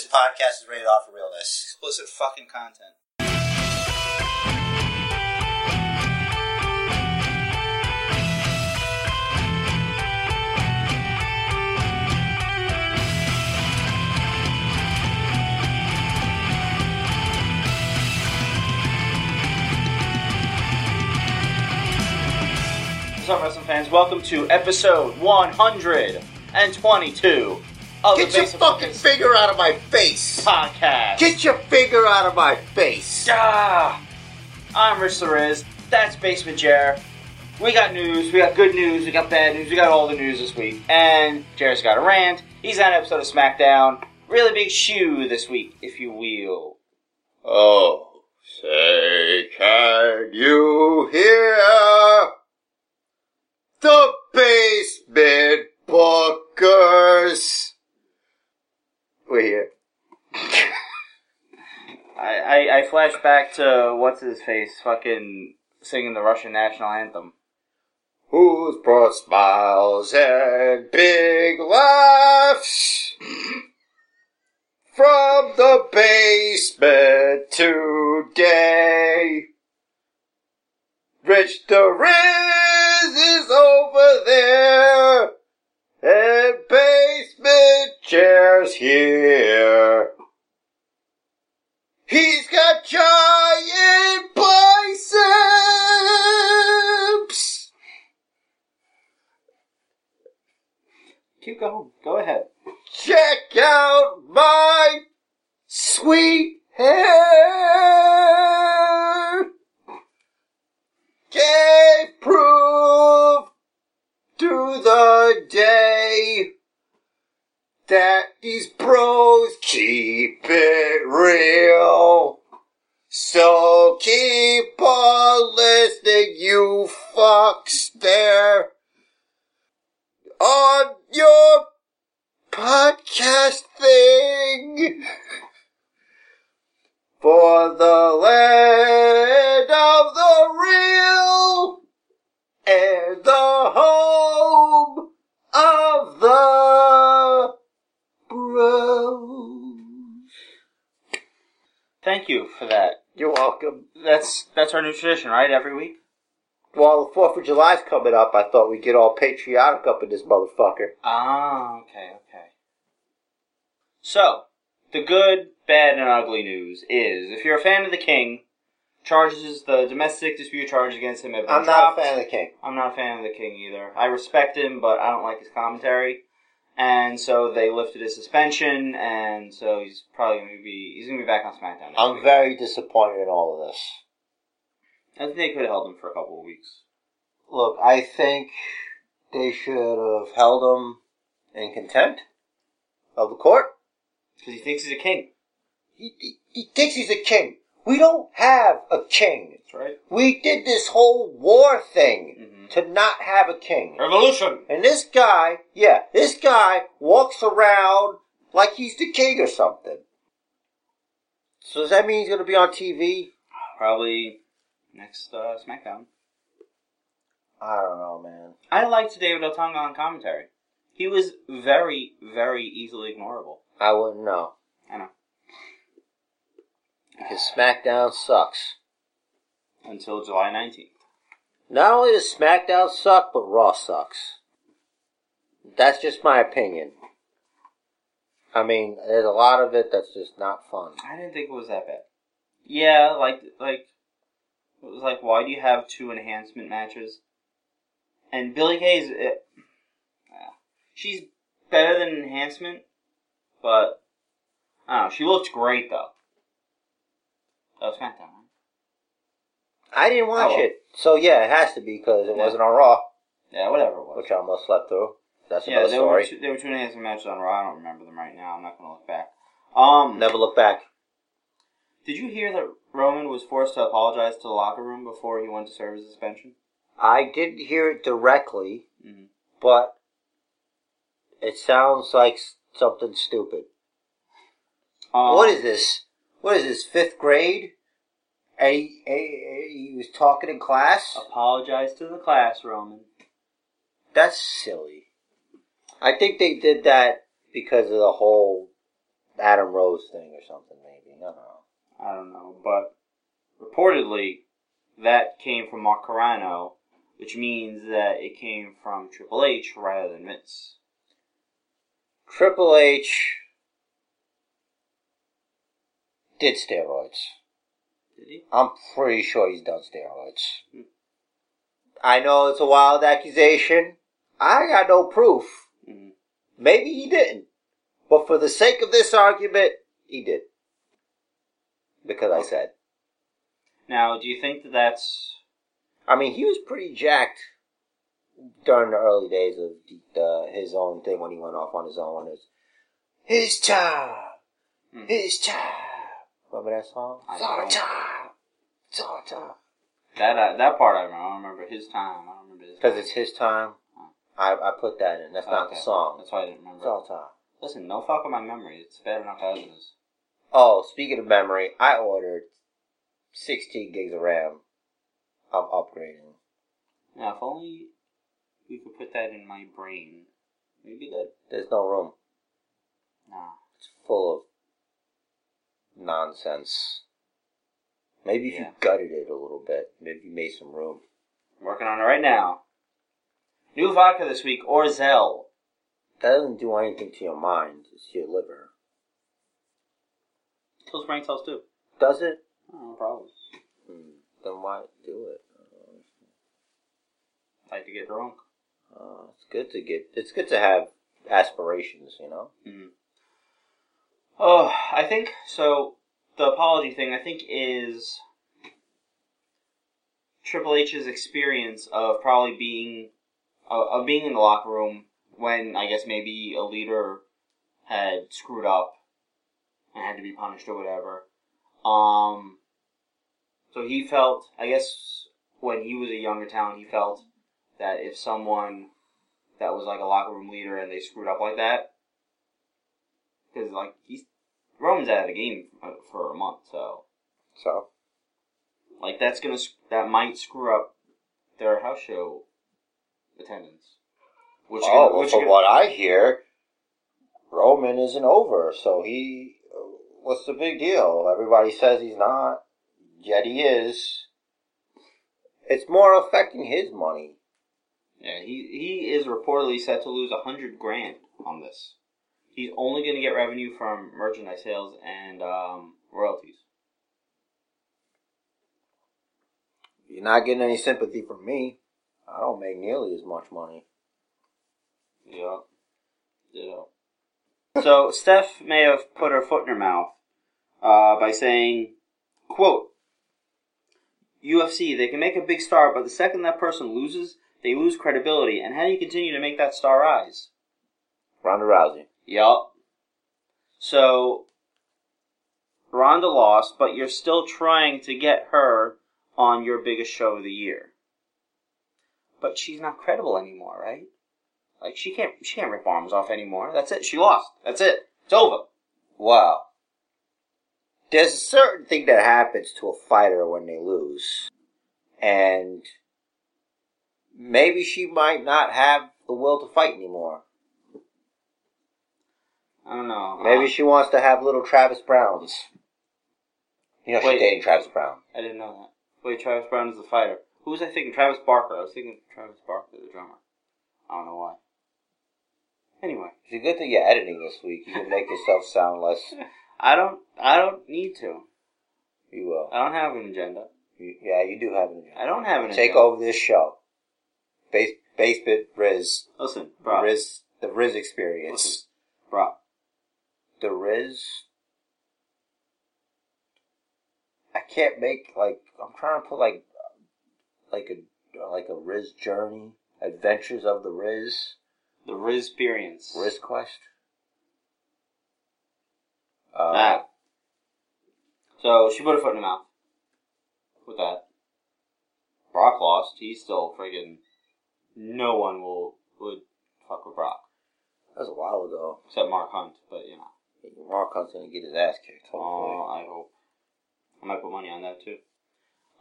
This podcast is rated off for realness. Explicit fucking content. What's up, wrestling fans? Welcome to episode 122 of Get your fucking Focus finger out of my face! podcast. Get your finger out of my face! Ah, I'm Rich Riz. That's Basement Jer. We got news. We got good news. We got bad news. We got all the news this week. And Jer's got a rant. He's on an episode of SmackDown. Really big shoe this week, if you will. Oh, say, can you hear the basement bookers? We're here. I, I, I flash back to what's his face fucking singing the Russian national anthem. Who's brought smiles and big laughs from the basement today? Rich the Riz is over there, and basement chairs here. He's got giant biceps. Keep going. Go ahead. Check out my sweet hair. Gave proof to the day that these bros keep it real. So keep on listening, you fucks there on your podcast thing for the land of the real and the for that. You're welcome. That's that's our new tradition, right? Every week. While the Fourth of July's coming up, I thought we'd get all patriotic up in this motherfucker. Ah, okay, okay. So, the good, bad, and ugly news is if you're a fan of the King, charges the domestic dispute charges against him have been I'm not dropped. a fan of the King. I'm not a fan of the King either. I respect him, but I don't like his commentary. And so they lifted his suspension, and so he's probably going to be he's going to be back on SmackDown. I'm week. very disappointed in all of this. I think they could have held him for a couple of weeks. Look, I think they should have held him in contempt of the court. Because he thinks he's a king. He, he, he thinks he's a king. We don't have a king. That's right. We did this whole war thing Mhm. to not have a king. Revolution! And this guy, yeah, this guy walks around like he's the king or something. So does that mean he's going to be on TV? Probably next uh, SmackDown. I don't know, man. I liked David Otunga on commentary. He was very, very easily ignorable. I wouldn't know. I know. Because SmackDown sucks. Until July 19th. Not only does SmackDown suck, but Raw sucks. That's just my opinion. I mean, there's a lot of it that's just not fun. I didn't think it was that bad. Yeah, like, like, it was like, why do you have two enhancement matches? And Billie Kay's, it, uh, she's better than enhancement, but, I don't know, she looked great though. That was SmackDown, right? I didn't watch Oh, well. it, so yeah, it has to be because it Yeah. wasn't on Raw, Yeah, whatever it was. which I almost slept through. That's Yeah, another there were, story. two, there were two enhancement matches on Raw. I don't remember them right now. I'm not going to look back. Um, Never look back. Did you hear that Roman was forced to apologize to the locker room before he went to serve his suspension? I didn't hear it directly, Mhm. but it sounds like something stupid. Um, what is this? What is this? Fifth grade? And he, he, he was talking in class. Apologize to the class, Roman. That's silly. I think they did that because of the whole Adam Rose thing or something, maybe. I don't know. I don't know, but reportedly that came from Mark Carrano, which means that it came from Triple H rather than Vince. Triple H did steroids. Did he? I'm pretty sure he's done steroids. Hmm. I know it's a wild accusation. I got no proof. Mhm. Maybe he didn't. But for the sake of this argument, he did. Because I said. Now, do you think that that's I mean, he was pretty jacked during the early days of the, his own thing when he went off on his own. It's his time, Hmm. his time. Remember that song? I It's our don't. time, it's our time. that uh, that part? I remember. I don't remember his time. I don't remember his. Because it's his time. I, I put that in. That's not the song. That's why I didn't remember. our. Listen, no fuck with my memory. It's bad enough as it is. Oh, speaking of memory, I ordered 16 gigs of RAM. I'm upgrading. Now, if only we could put that in my brain, it'd be good. There's no room. Nah. It's full of nonsense. Maybe if Yeah. you gutted it a little bit, maybe you made some room. I'm working on it right now. New vodka this week, Orzel. That doesn't do anything to your mind. It's your liver. Kills brain cells too. Does it? Oh, probably. Hmm. Then why do it? I Like to get drunk. Uh, it's good to get. It's good to have aspirations, you know. Mm-hmm. Oh, I think so. The apology thing, I think, is Triple H's experience of probably being of, of being in the locker room when I guess maybe a leader had screwed up and had to be punished or whatever. Um, so he felt, I guess, when he was a younger talent, he felt that if someone that was like a locker room leader and they screwed up like that, because like he's Roman's out of the game for a month, so So like that's gonna that might screw up their house show attendance. Which oh, gonna- well, from gonna- what I hear, Roman isn't over. So he, what's the big deal? Everybody says he's not, yet he is. It's more affecting his money. yeah, he he is reportedly set to lose a hundred grand on this. He's only gonna get revenue from merchandise sales and um, royalties. You're not getting any sympathy from me. I don't make nearly as much money. Yeah. Yeah. So Steph may have put her foot in her mouth uh, by saying, "quote UFC, they can make a big star, but the second that person loses, they lose credibility. And how do you continue to make that star rise?" Ronda Rousey. Yup. So Ronda lost, but you're still trying to get her on your biggest show of the year. But she's not credible anymore, right? Like she can't she can't rip arms off anymore. That's it. She lost. That's it. It's over. Wow. There's a certain thing that happens to a fighter when they lose. And maybe she might not have the will to fight anymore. I don't know. Maybe she wants to have little Travis Brownes. You know, Wait. she's dating Travis Browne. I didn't know that. Wait, Travis Browne is the fighter. Who was I thinking? Travis Barker. I was thinking Travis Barker, the drummer. I don't know why. Anyway, It's a good thing you're editing this week. You can make yourself sound less. I don't. I don't need to. You will. I don't have an agenda. You, yeah, you do have an agenda. I don't have an agenda. Take agenda. over this show. Base, basement Riz. Listen. Riz. The Riz experience. Listen. Bro. The Riz. I can't make like I'm trying to put like like a like a Riz journey, Adventures of the Riz, The Riz experience. Riz Quest. Uh, Ah. So she put her foot in her mouth. With that. Brock lost. He's still friggin' no one will would fuck with Brock. that was a while ago. Except Mark Hunt, but you know. Hunt's gonna get his ass kicked. Oh, Hopefully. I hope. I might put money on that too.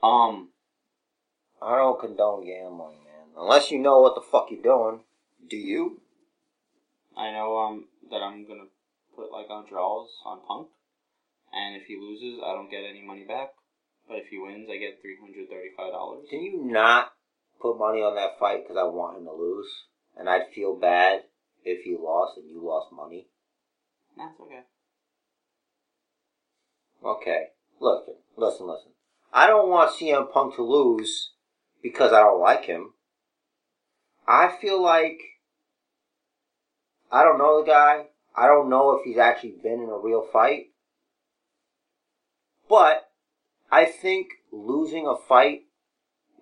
Um, I don't condone gambling, man. Unless you know what the fuck you're doing. Do you? I know um that I'm gonna put like on draws on Punk, and if he loses, I don't get any money back. But if he wins, I get three hundred thirty-five dollars. Can you not put money on that fight because I want him to lose? And I'd feel bad if he lost and you lost money. That's okay. Okay. Look, listen, listen. I don't want CM Punk to lose because I don't like him. I feel like I don't know the guy. I don't know if he's actually been in a real fight. But I think losing a fight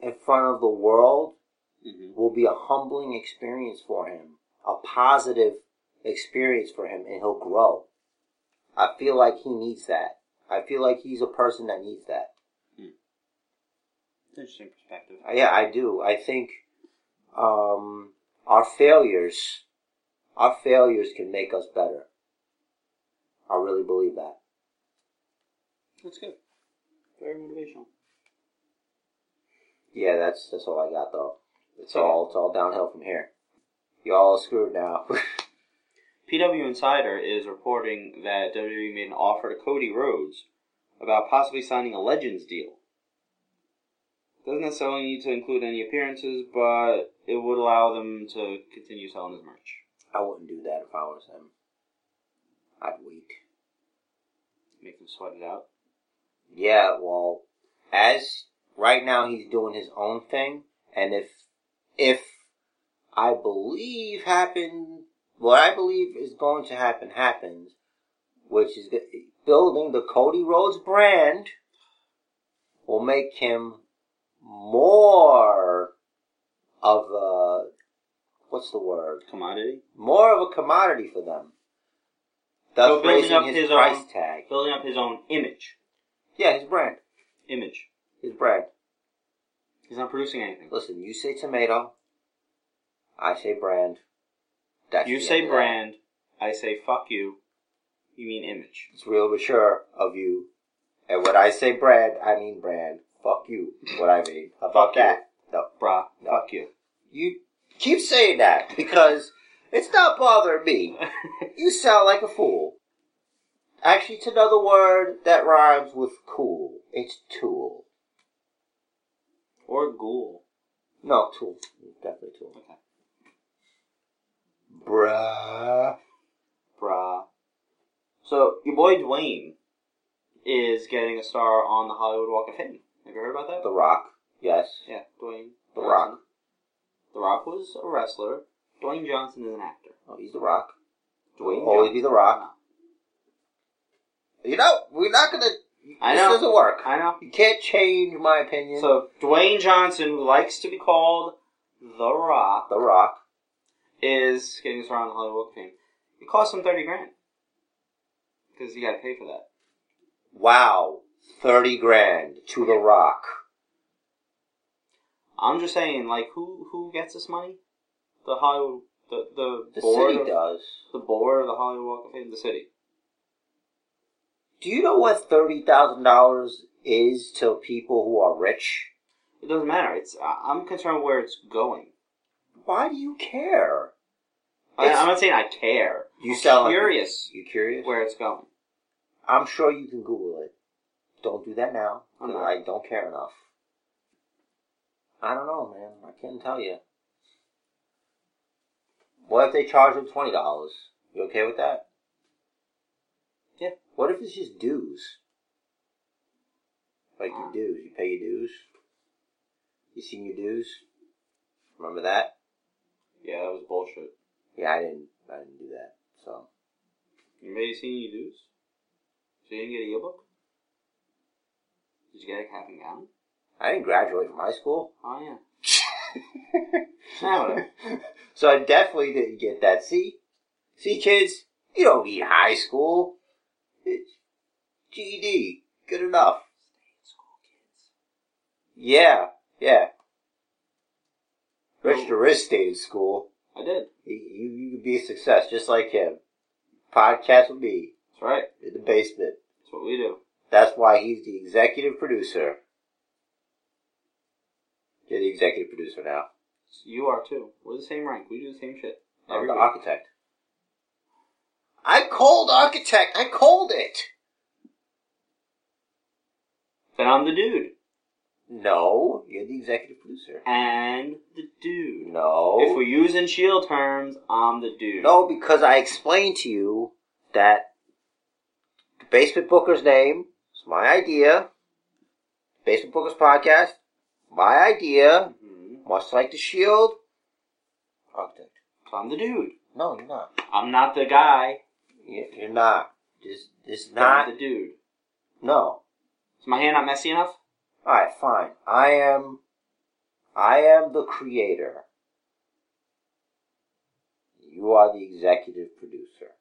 in front of the world Mm-hmm. will be a humbling experience for him, a positive experience for him, and he'll grow. I feel like he needs that. I feel like he's a person that needs that. Interesting perspective. Uh, Yeah, I do. I think um, our failures, our failures can make us better. I really believe that. That's good. Very motivational. Yeah, that's that's all I got though. It's all it's all downhill from here. Y'all screwed now. PW Insider is reporting that WWE made an offer to Cody Rhodes about possibly signing a Legends deal. Doesn't necessarily need to include any appearances, but it would allow them to continue selling his merch. I wouldn't do that if I was him. I'd wait. Make them sweat it out. Yeah, well, as right now he's doing his own thing, and if if I believe happen, what I believe is going to happen happens, which is building the Cody Rhodes brand will make him more of a what's the word? Commodity. More of a commodity for them. Thus So building up his, his price own- tag. Building up his own image. Yeah, his brand. Image. His brand. He's not producing anything. Listen, you say tomato, I say brand. That's You say end of that. brand, I say fuck you. You mean image. It's real mature of you. And when I say brand, I mean brand. Fuck you. What I mean. How about Fuck you. that? No. Bruh, No. fuck you. You keep saying that because it's not bothering me. You sound like a fool. Actually, it's another word that rhymes with cool. It's tool. or ghoul. No, tool. Definitely tool. Bruh. Bruh. So, your boy Dwayne is getting a star on the Hollywood Walk of Fame. Have you heard about that? The Rock. Yes. yeah, Dwayne. The Johnson. Rock. The Rock was a wrestler. Dwayne Johnson is an actor. Oh, he's The Rock. Dwayne Always be The Rock. You know, we're not gonna. I know. this doesn't work. I know. You can't change my opinion. So, Dwayne Johnson, who likes to be called The Rock, the Rock. Is getting on the Hollywood Walk of Fame. It costs him 30 grand. Because you gotta pay for that. Wow, thirty grand to The Rock. I'm just saying, like, who who gets this money? The Hollywood, the the, The board, city of, does. the board of the Hollywood Walk of Fame, the city. Do you know what thirty thousand dollars is to people who are rich? It doesn't matter. It's I'm concerned where it's going. Why do you care? I, It's- I'm not saying I care. You I'm sound like- curious You curious? where it's going. I'm sure you can Google it. Don't do that now. I'm 'cause not. I don't care enough. I don't know, man. I can't tell you. What if they charge them twenty dollars? You okay with that? Yeah. What if it's just dues? Like your dues, you pay your dues. You seen your dues? Remember that? Yeah, that was bullshit. Yeah, I didn't. I didn't do that. So Anybody seen any dues? So you didn't get a yearbook? Did you get a cap and gown? I didn't graduate from high school. Oh yeah. So I definitely didn't get that. See, see, kids, you don't need high school. It's GED, good enough. School kids. Yeah, yeah. Rich DeRiss stayed in school. I did. You, you, you could be a success just like him. Podcast with me That's right. in the basement. That's what we do. That's why he's the executive producer. You're the executive producer now. You are too. We're the same rank. We do the same shit. I'm the week. architect. I called architect. I called it. Then I'm the dude. No, you're the executive producer. And the dude. No. If we're using shield terms, I'm the dude. No, because I explained to you that the Basement Booker's name is my idea. Basement Booker's podcast, my idea. Mhm. Much like the Shield. Architect. I'm the dude. No, you're not. I'm not the guy. You- You're not. This, this is I'm not. the dude. No. Is my hand not messy enough? All right, fine. I am. I am the creator. You are the executive producer.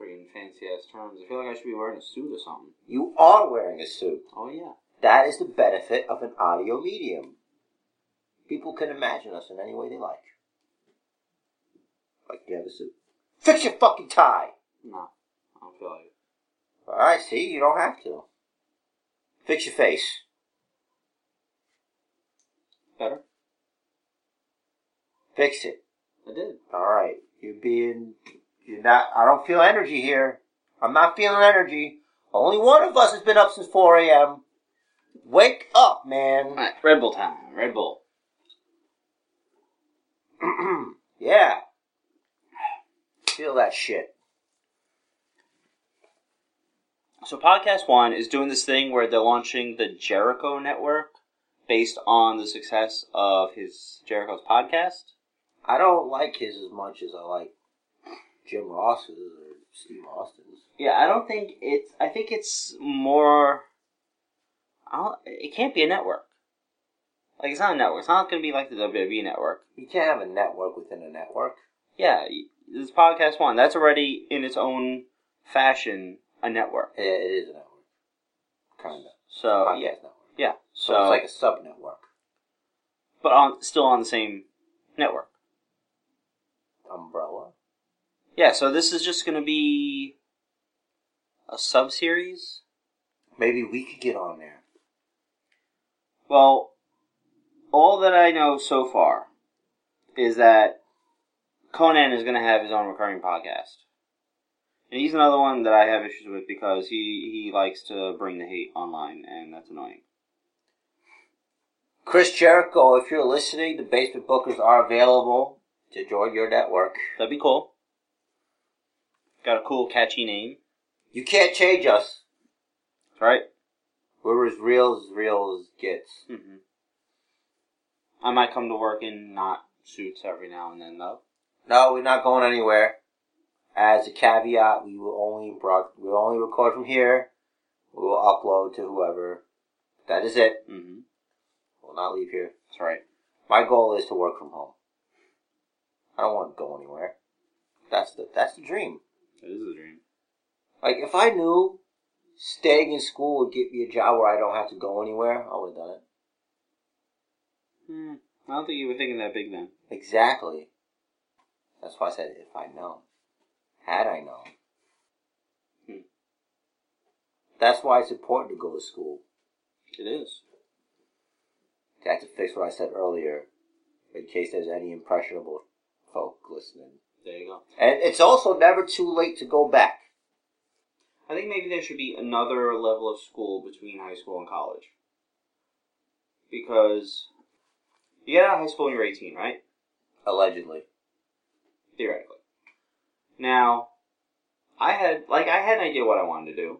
Friggin' fancy ass terms. I feel like I should be wearing a suit or something. You are wearing a suit. Oh yeah. That is the benefit of an audio medium. People can imagine us in any way they like. Like you have a suit. Fix your fucking tie! No, I don't feel like it. Alright, see, you don't have to. Fix your face. Better? Fix it. I did. Alright. You're being. You're not. I don't feel energy here. I'm not feeling energy. Only one of us has been up since 4 a.m. Wake up, man. Alright, Red Bull time. Red Bull. yeah. Feel that shit. So Podcast One is doing this thing where they're launching the Jericho Network based on the success of his Jericho's podcast. I don't like his as much as I like Jim Ross's or Steve Austin's. Yeah, I don't think it's. I think it's more. I don't, it can't be a network. Like it's not a network. It's not going to be like the WWE network. You can't have a network within a network. Yeah, this podcast one. That's already in its own fashion a network. It, it is a network. Kind of. So Podcast yeah, network. yeah. So, So, it's like a sub network. but on still on the same network. Umbrella. Yeah. So this is just going to be a sub series. Maybe we could get on there. Well, all that I know so far is that Konnan is going to have his own recurring podcast. And he's another one that I have issues with because he, he likes to bring the hate online, and that's annoying. Chris Jericho, if you're listening, the Basement Bookers are available to join your network. That'd be cool. Got a cool, catchy name, You can't change us. right? We're as real as real as gets. hmm I might come to work in not suits every now and then, though. No, we're not going anywhere. As a caveat, we will only broad, we will only record from here. We will upload to whoever. That is it. hmm We'll not leave here. That's right. My goal is to work from home. I don't want to go anywhere. That's the that's the dream. It is a dream. Like if I knew staying in school would get me a job where I don't have to go anywhere, I would have done it. Hmm. I don't think you were thinking that big then. Exactly. That's why I said if I known. Had I known. Hmm. That's why it's important to go to school. It is. To have to fix what I said earlier, in case there's any impressionable folk listening. There you go. And it's also never too late to go back. I think maybe there should be another level of school between high school and college. Because you get out of high school when you're 18, right? Allegedly. Theoretically. Now, I had, like, I had an idea what I wanted to do.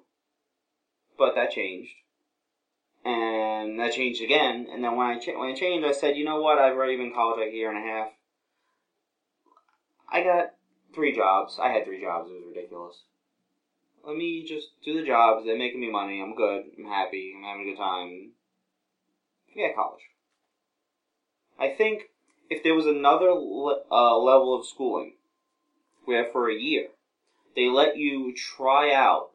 But that changed. And that changed again. And then when I, cha- when it changed, I said, you know what? I've already been college like a year and a half. I got three jobs. I had three jobs. It was ridiculous. Let me just do the jobs. They're making me money. I'm good. I'm happy. I'm having a good time. Yeah, college. I think if there was another le- uh, level of schooling where for a year they let you try out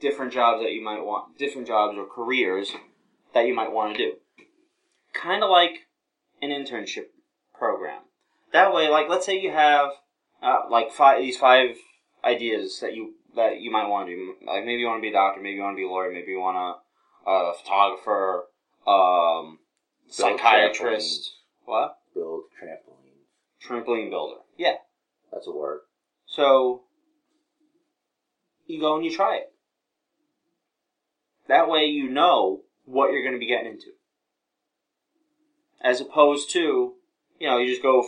different jobs that you might want, different jobs or careers that you might want to do. Kind of like an internship program. That way, like, let's say you have uh, like five these five ideas that you that you might want to do. Like maybe you want to be a doctor, maybe you want to be a lawyer, maybe you want to uh, a photographer, um, psychiatrist. What? Build trampolines. Trampoline builder. Yeah. That's a word. So you go and you try it. That way you know what you're going to be getting into. As opposed to, you know, you just go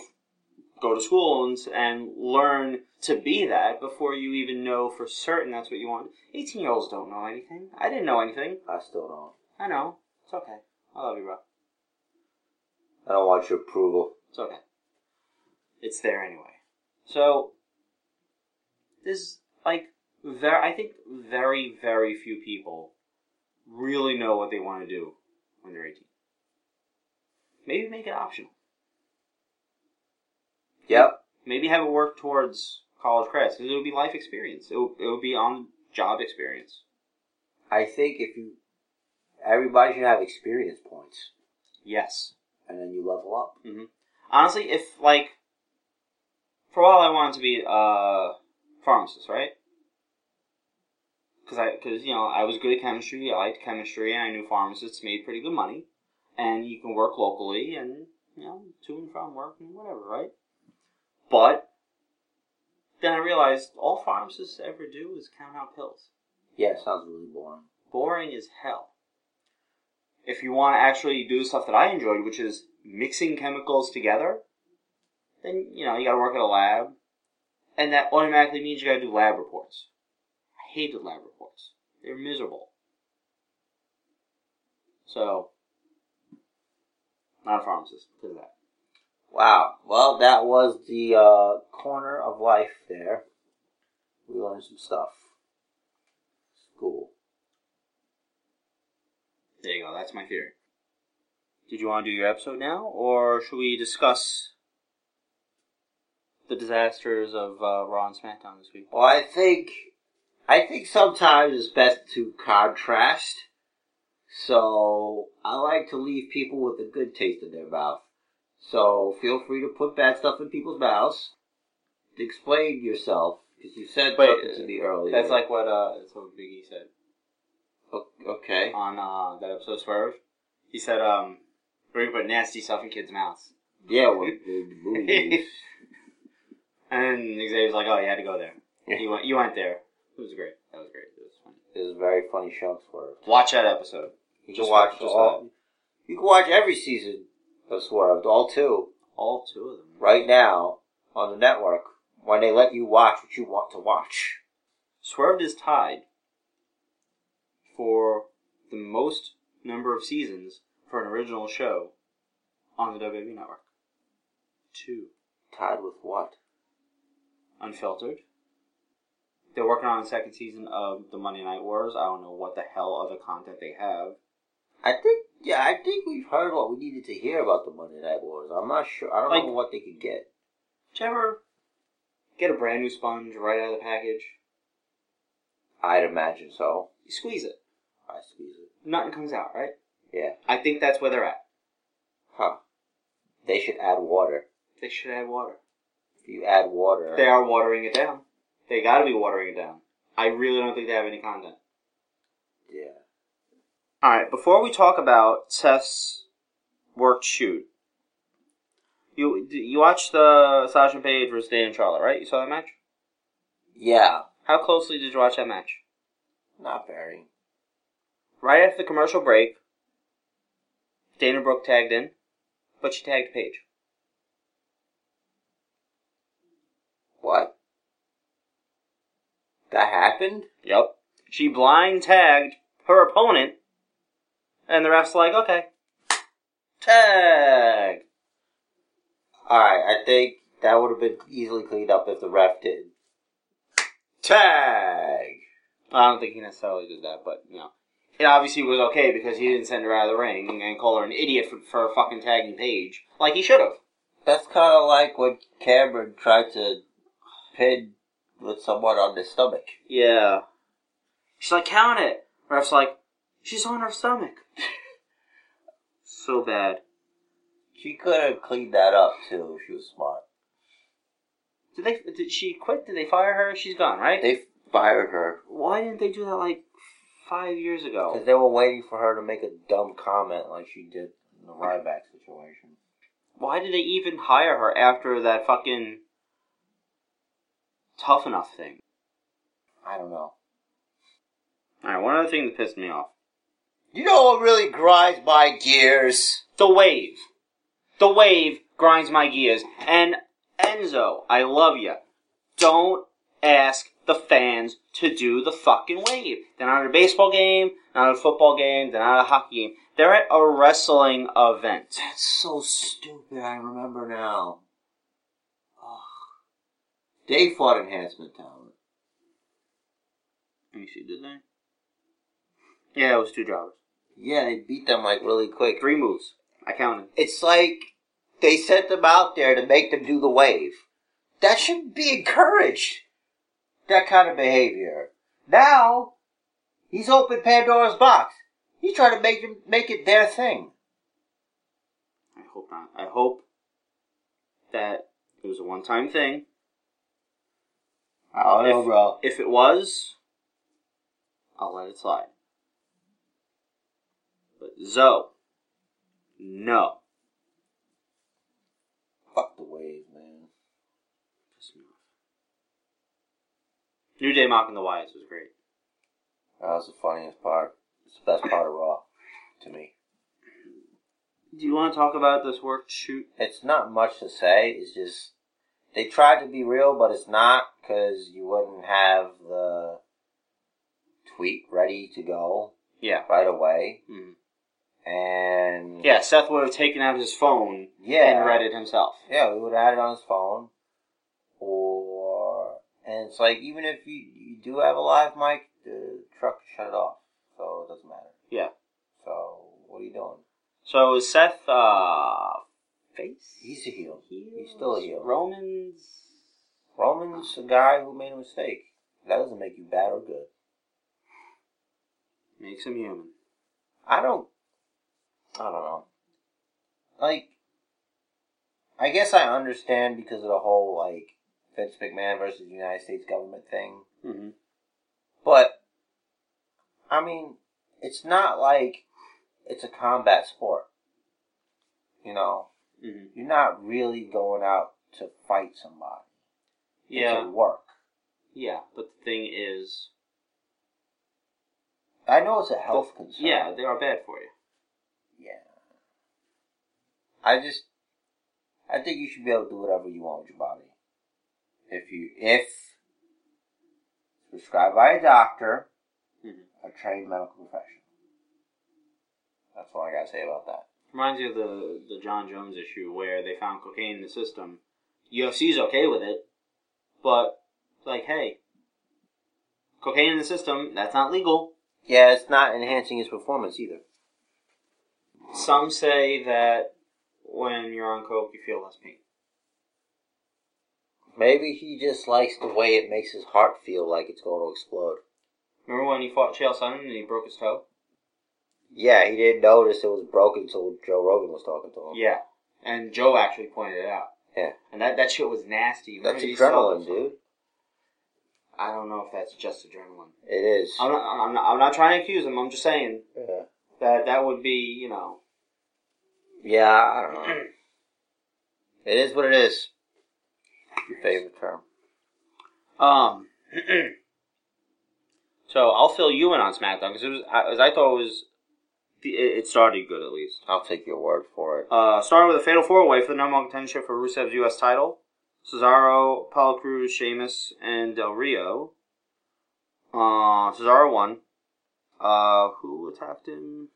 go to school and, and learn to be that before you even know for certain that's what you want. 18 year olds don't know anything. I didn't know anything. I still don't. I know. It's okay. I love you, bro. I don't want your approval. It's okay. It's there anyway. So, this, like, very, I think very, very few people really know what they want to do when they're 18. Maybe make it optional. Yep. Maybe have it work towards college credits because it would be life experience. It would, it would be on job experience. I think if you, everybody should have experience points, Yes. and then you level up. Mm-hmm. Honestly, if like for a while I wanted to be a pharmacist, right? Because I, because you know, I was good at chemistry. I liked chemistry, and I knew pharmacists made pretty good money, and you can work locally, and you know, to and from work and whatever, right? But then I realized all pharmacists ever do is count out pills. Yeah, it sounds really boring. boring as hell. If you want to actually do stuff that I enjoyed, which is mixing chemicals together, then you know you got to work at a lab, and that automatically means you got to do lab reports. I hated lab reports; they're miserable. So, not a pharmacist that. Wow. Well, that was the uh, corner of life there. We learned some stuff. School. There you go. That's my theory. Did you want to do your episode now, or should we discuss the disasters of uh, Raw and SmackDown this week? Well, I think, I think sometimes it's best to contrast. So I like to leave people with a good taste in their mouth. So feel free to put bad stuff in people's mouths. Explain yourself because you said Wait, something to me earlier. That's like what uh, that's what Biggie said okay. on uh, that episode of Swerved. He said, um, we're gonna put nasty stuff in kids' mouths. Yeah, well, the the movies. And Xavier's like, oh, you had to go there. Yeah. You went, you went there. It was great. That was great. It was funny. It was very funny show Swerved. Watch that episode. You Just can watch just all. You can watch every season of Swerved, all two, All two of them. right now on the network when they let you watch what you want to watch. Swerved is tied for the most number of seasons for an original show on the WWE network. Two. Tied with what? Unfiltered. They're working on the second season of the Monday Night Wars. I don't know what the hell other content they have. I think, yeah, I think we've heard what we needed to hear about the Monday Night Wars. I'm not sure. I don't know what they could get. Did you ever get a brand new sponge right out of the package? I'd imagine so. You squeeze it. I squeeze it. Nothing comes out, right? Yeah. I think that's where they're at. Huh. They should add water. They should add water. You add water, They are watering it down. They gotta be watering it down. I really don't think they have any content. yeah. Alright, before we talk about Seth's work shoot, you you watched the Sasha and Paige versus Dana and Charlotte, right? You saw that match? Yeah. How closely did you watch that match? Not very. Right after the commercial break, Dana Brooke tagged in, but she tagged Paige. What? That happened? Yep. She blind tagged her opponent, and the ref's like, okay. Tag! Alright, I think that would have been easily cleaned up if the ref did. Tag! I don't think he necessarily did that, but, you know. It obviously was okay because he didn't send her out of the ring and call her an idiot for, for fucking tagging Paige. Like he should have. That's kind of like what Cameron tried to pin with someone on the stomach. Yeah. She's like, count it. Ref's like, she's on her stomach. so bad. She could have cleaned that up too if she was smart. Did they? Did she quit? Did they fire her? She's gone, right? They fired her Why didn't they do that like five years ago? because they were waiting for her to make a dumb comment like she did in the Ryback situation. Why did they even hire her after that fucking tough enough thing. I don't know. Alright, one other thing that pissed me off. You know what really grinds my gears? The wave. The wave grinds my gears. And Enzo, I love you. Don't ask the fans to do the fucking wave. They're not at a baseball game, not at a football game, they're not at a hockey game. They're at a wrestling event. That's so stupid. I remember now. They fought Enhancement Talent. Let me see, did they? Yeah, it was two jobbers. Yeah, they beat them like really quick. Three moves. I counted. It's like they sent them out there to make them do the wave. That should be encouraged. That kind of behavior. Now, he's opened Pandora's box. He's trying to make them make it their thing. I hope not. I hope that it was a one time thing. I don't know, If- bro. If it was, I'll let it slide. But Zoe, no. Fuck the wave, man. Piss me off. New Day mocking the Wyatts was great. That was the funniest part. It's the best part of Raw, to me. Do you want to talk about this work shoot? It's not much to say. It's just they tried to be real, but it's not because you wouldn't have the tweet ready to go Yeah. right away. Mhm. And Yeah, Seth would have taken out his phone yeah, and read it himself. Yeah, we would have had it on his phone, or and it's like even if you, you do have a live mic, the truck shut it off, so it doesn't matter. Yeah. So what are you doing? So is Seth, uh, face? He's a heel. Heels? He's still a heel. Roman's. Roman's a guy who made a mistake. That doesn't make you bad or good. Makes him human. I don't. I don't know. Like, I guess I understand because of the whole like Vince McMahon versus the United States government thing, Mm-hmm. but I mean, it's not like it's a combat sport. You know, Mm-hmm. you're not really going out to fight somebody. Yeah. It's work. Yeah, but the thing is, I know it's a health concern. yeah, they are bad for you. Yeah. I just, I think you should be able to do whatever you want with your body. If you, if prescribed by a doctor, Mhm. a trained medical professional. That's all I gotta say about that. Reminds you of the the Jon Jones issue where they found cocaine in the system. UFC's okay with it, but like, hey, cocaine in the system, that's not legal. Yeah, it's not enhancing his performance either. Some say that when you're on coke, you feel less pain. Maybe he just likes the way it makes his heart feel like it's going to explode. Remember when he fought Chael Sonnen and he broke his toe? Yeah, he didn't notice it was broken until Joe Rogan was talking to him. Yeah, and Joe actually pointed it out. Yeah. and that that shit was nasty. That's adrenaline, dude. I don't know if that's just adrenaline. It is. I'm not, I'm not. I'm not trying to accuse him. I'm just saying Yeah. that that would be, you know. Yeah, I don't know. It is what it is. Your favorite term. Um. so I'll fill you in on SmackDown because it was as I thought it was. It started good at least. I'll take your word for it. Uh, started with a fatal four way for the number one contendership for Rusev's U.S. title. Cesaro, Apollo Crews, Sheamus, and Del Rio. Uh, Cesaro won. Uh, who attacked him?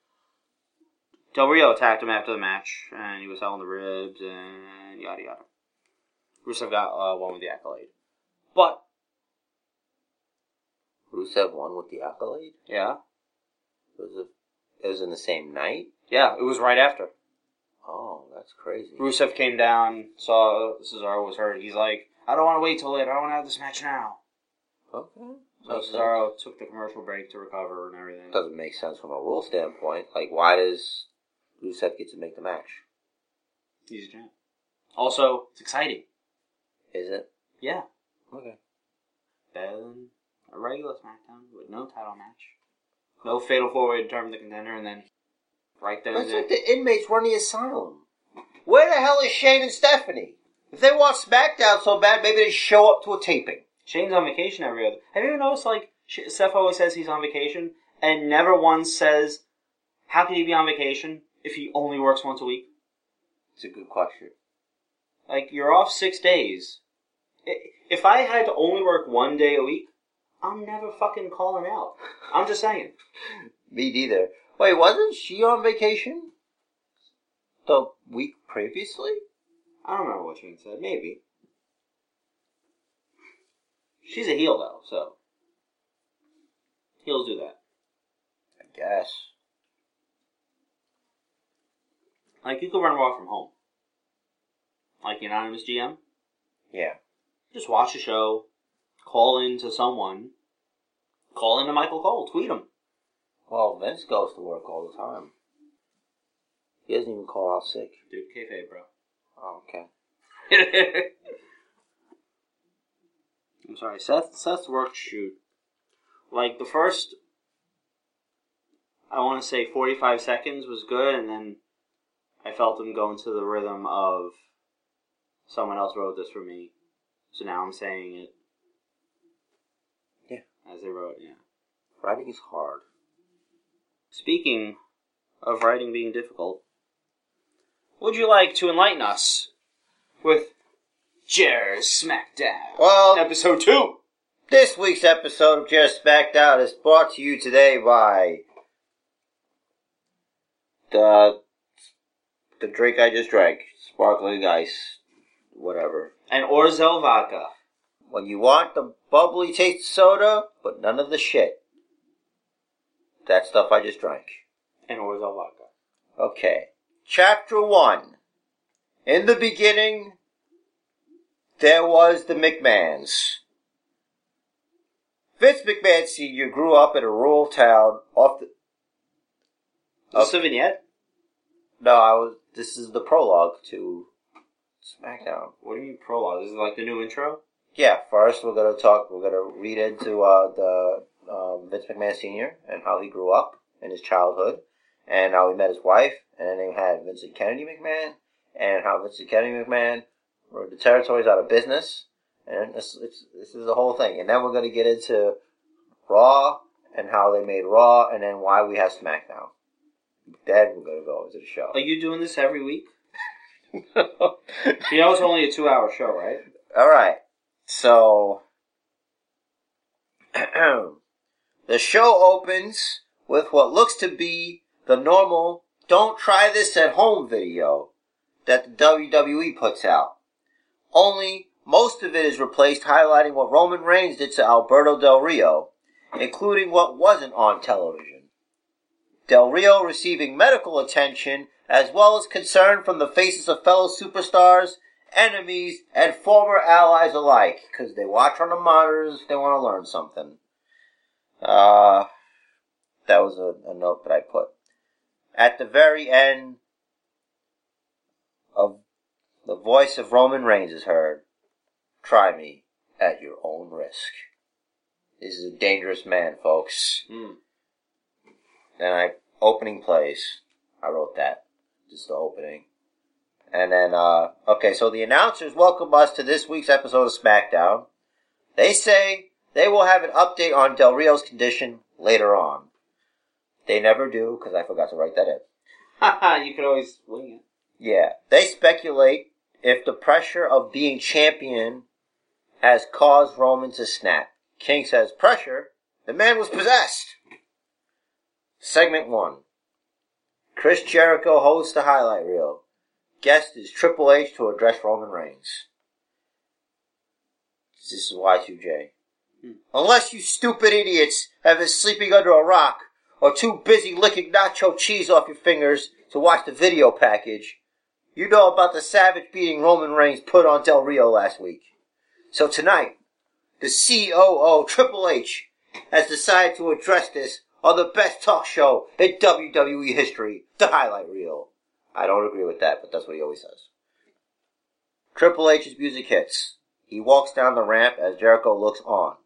Del Rio attacked him after the match, and he was selling the ribs and yada yada. Rusev got uh, one with the accolade. But, Rusev won with the accolade. yeah, It was a, it was in the same night. yeah, it was right after. Oh, that's crazy. Rusev came down, saw Cesaro was hurt. He's like, I don't want to wait till later. I want to have this match now. Okay. So Makes Cesaro took the commercial break to recover and everything. sense. Doesn't make sense from a rule standpoint. Like, why does Rusev get to make the match? He's a champ. Also, it's exciting. Is it? Yeah. Okay. Better than a regular SmackDown with no title match. No fatal four way to determine the contender, and then right and That's there. like the inmates run the asylum. Where the hell is Shane and Stephanie? If they want SmackDown so bad, maybe they show up to a taping. Shane's on vacation every other. Have you ever noticed like Seth always says he's on vacation and never once says how can he be on vacation if he only works once a week? It's a good question. Like you're off six days. If I had to only work one day a week, I'm never fucking calling out. I'm just saying. Me neither. Wait, wasn't she on vacation? The week previously? I don't remember what Shane said. Maybe. She's a heel though, so heels do that. I guess. Like you could run Raw from home. Like anonymous GM. Yeah. Just watch the show, call in to someone, call in to Michael Cole, tweet him. Well, Vince goes to work all the time. He doesn't even call out sick. Dude, kayfabe, bro. Oh, okay. I'm sorry, Seth. Seth's work shoot, like the first, I want to say 45 seconds was good, and then I felt him go into the rhythm of someone else wrote this for me, so now I'm saying it. As they wrote, yeah. Writing is hard. Speaking of writing being difficult, would you like to enlighten us with Jer's SmackDown? Well, Episode 2! this week's episode of Jer's SmackDown is brought to you today by the the drink I just drank, sparkling ice, whatever. And Orzel Vodka. When you want the bubbly taste of soda, but none of the shit. That stuff I just drank. And Orzel Vodka. Okay. Chapter 1. In the beginning, there was the McMahons. Vince McMahon Sr. grew up in a rural town off the. This a vignette? No, I was. This is the prologue to SmackDown. What do you mean prologue? This is like the new intro? Yeah, first we're gonna talk. We're gonna read into uh, the um, Vince McMahon Sr. and how he grew up in his childhood, and how he met his wife, and then he had Vincent Kennedy McMahon, and how Vincent Kennedy McMahon rode the territories out of business, and this, it's, this is the whole thing. And then we're gonna get into Raw and how they made Raw, and then why we have SmackDown. Then we're gonna go into the show. Are you doing this every week? No. you know it's only a two hour show, right? All right. So the show opens with what looks to be the normal "Don't try this at home" video that the WWE puts out. Only most of it is replaced highlighting what Roman Reigns did to Alberto Del Rio, including what wasn't on television. Del Rio receiving medical attention as well as concern from the faces of fellow superstars enemies, and former allies alike, because they watch on the monitors they want to learn something. Uh, that was a, a note that I put. At the very end of the voice of Roman Reigns is heard. Try me at your own risk. This is a dangerous man, folks. Hmm. Then I opening plays. I wrote that. Just the opening. And then, uh, okay, so the announcers welcome us to this week's episode of SmackDown. They say they will have an update on Del Rio's condition later on. They never do, because I forgot to write that in. Haha, you could always wing it. Yeah, they speculate if the pressure of being champion has caused Roman to snap. King says, pressure? The man was possessed! Segment 1. Chris Jericho hosts the highlight reel. Guest is Triple H to address Roman Reigns. This is Y2J. Hmm. Unless you stupid idiots have been sleeping under a rock or too busy licking nacho cheese off your fingers to watch the video package, you know about the savage beating Roman Reigns put on Del Rio last week. So tonight, the COO Triple H has decided to address this on the best talk show in WWE history, the highlight reel. I don't agree with that, but that's what he always says. Triple H's music hits. He walks down the ramp as Jericho looks on,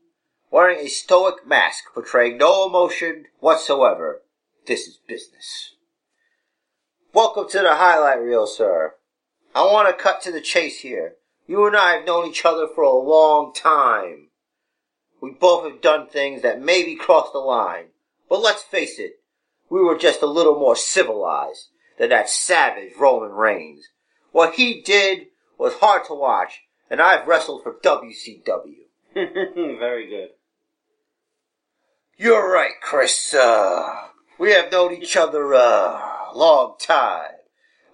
wearing a stoic mask portraying no emotion whatsoever. This is business. Welcome to the highlight reel, sir. I want to cut to the chase here. You and I have known each other for a long time. We both have done things that maybe crossed the line. But let's face it, we were just a little more civilized than that savage Roman Reigns. What he did was hard to watch, and I've wrestled for WCW. Very good. You're right, Chris. Uh, we have known each other uh, a long time.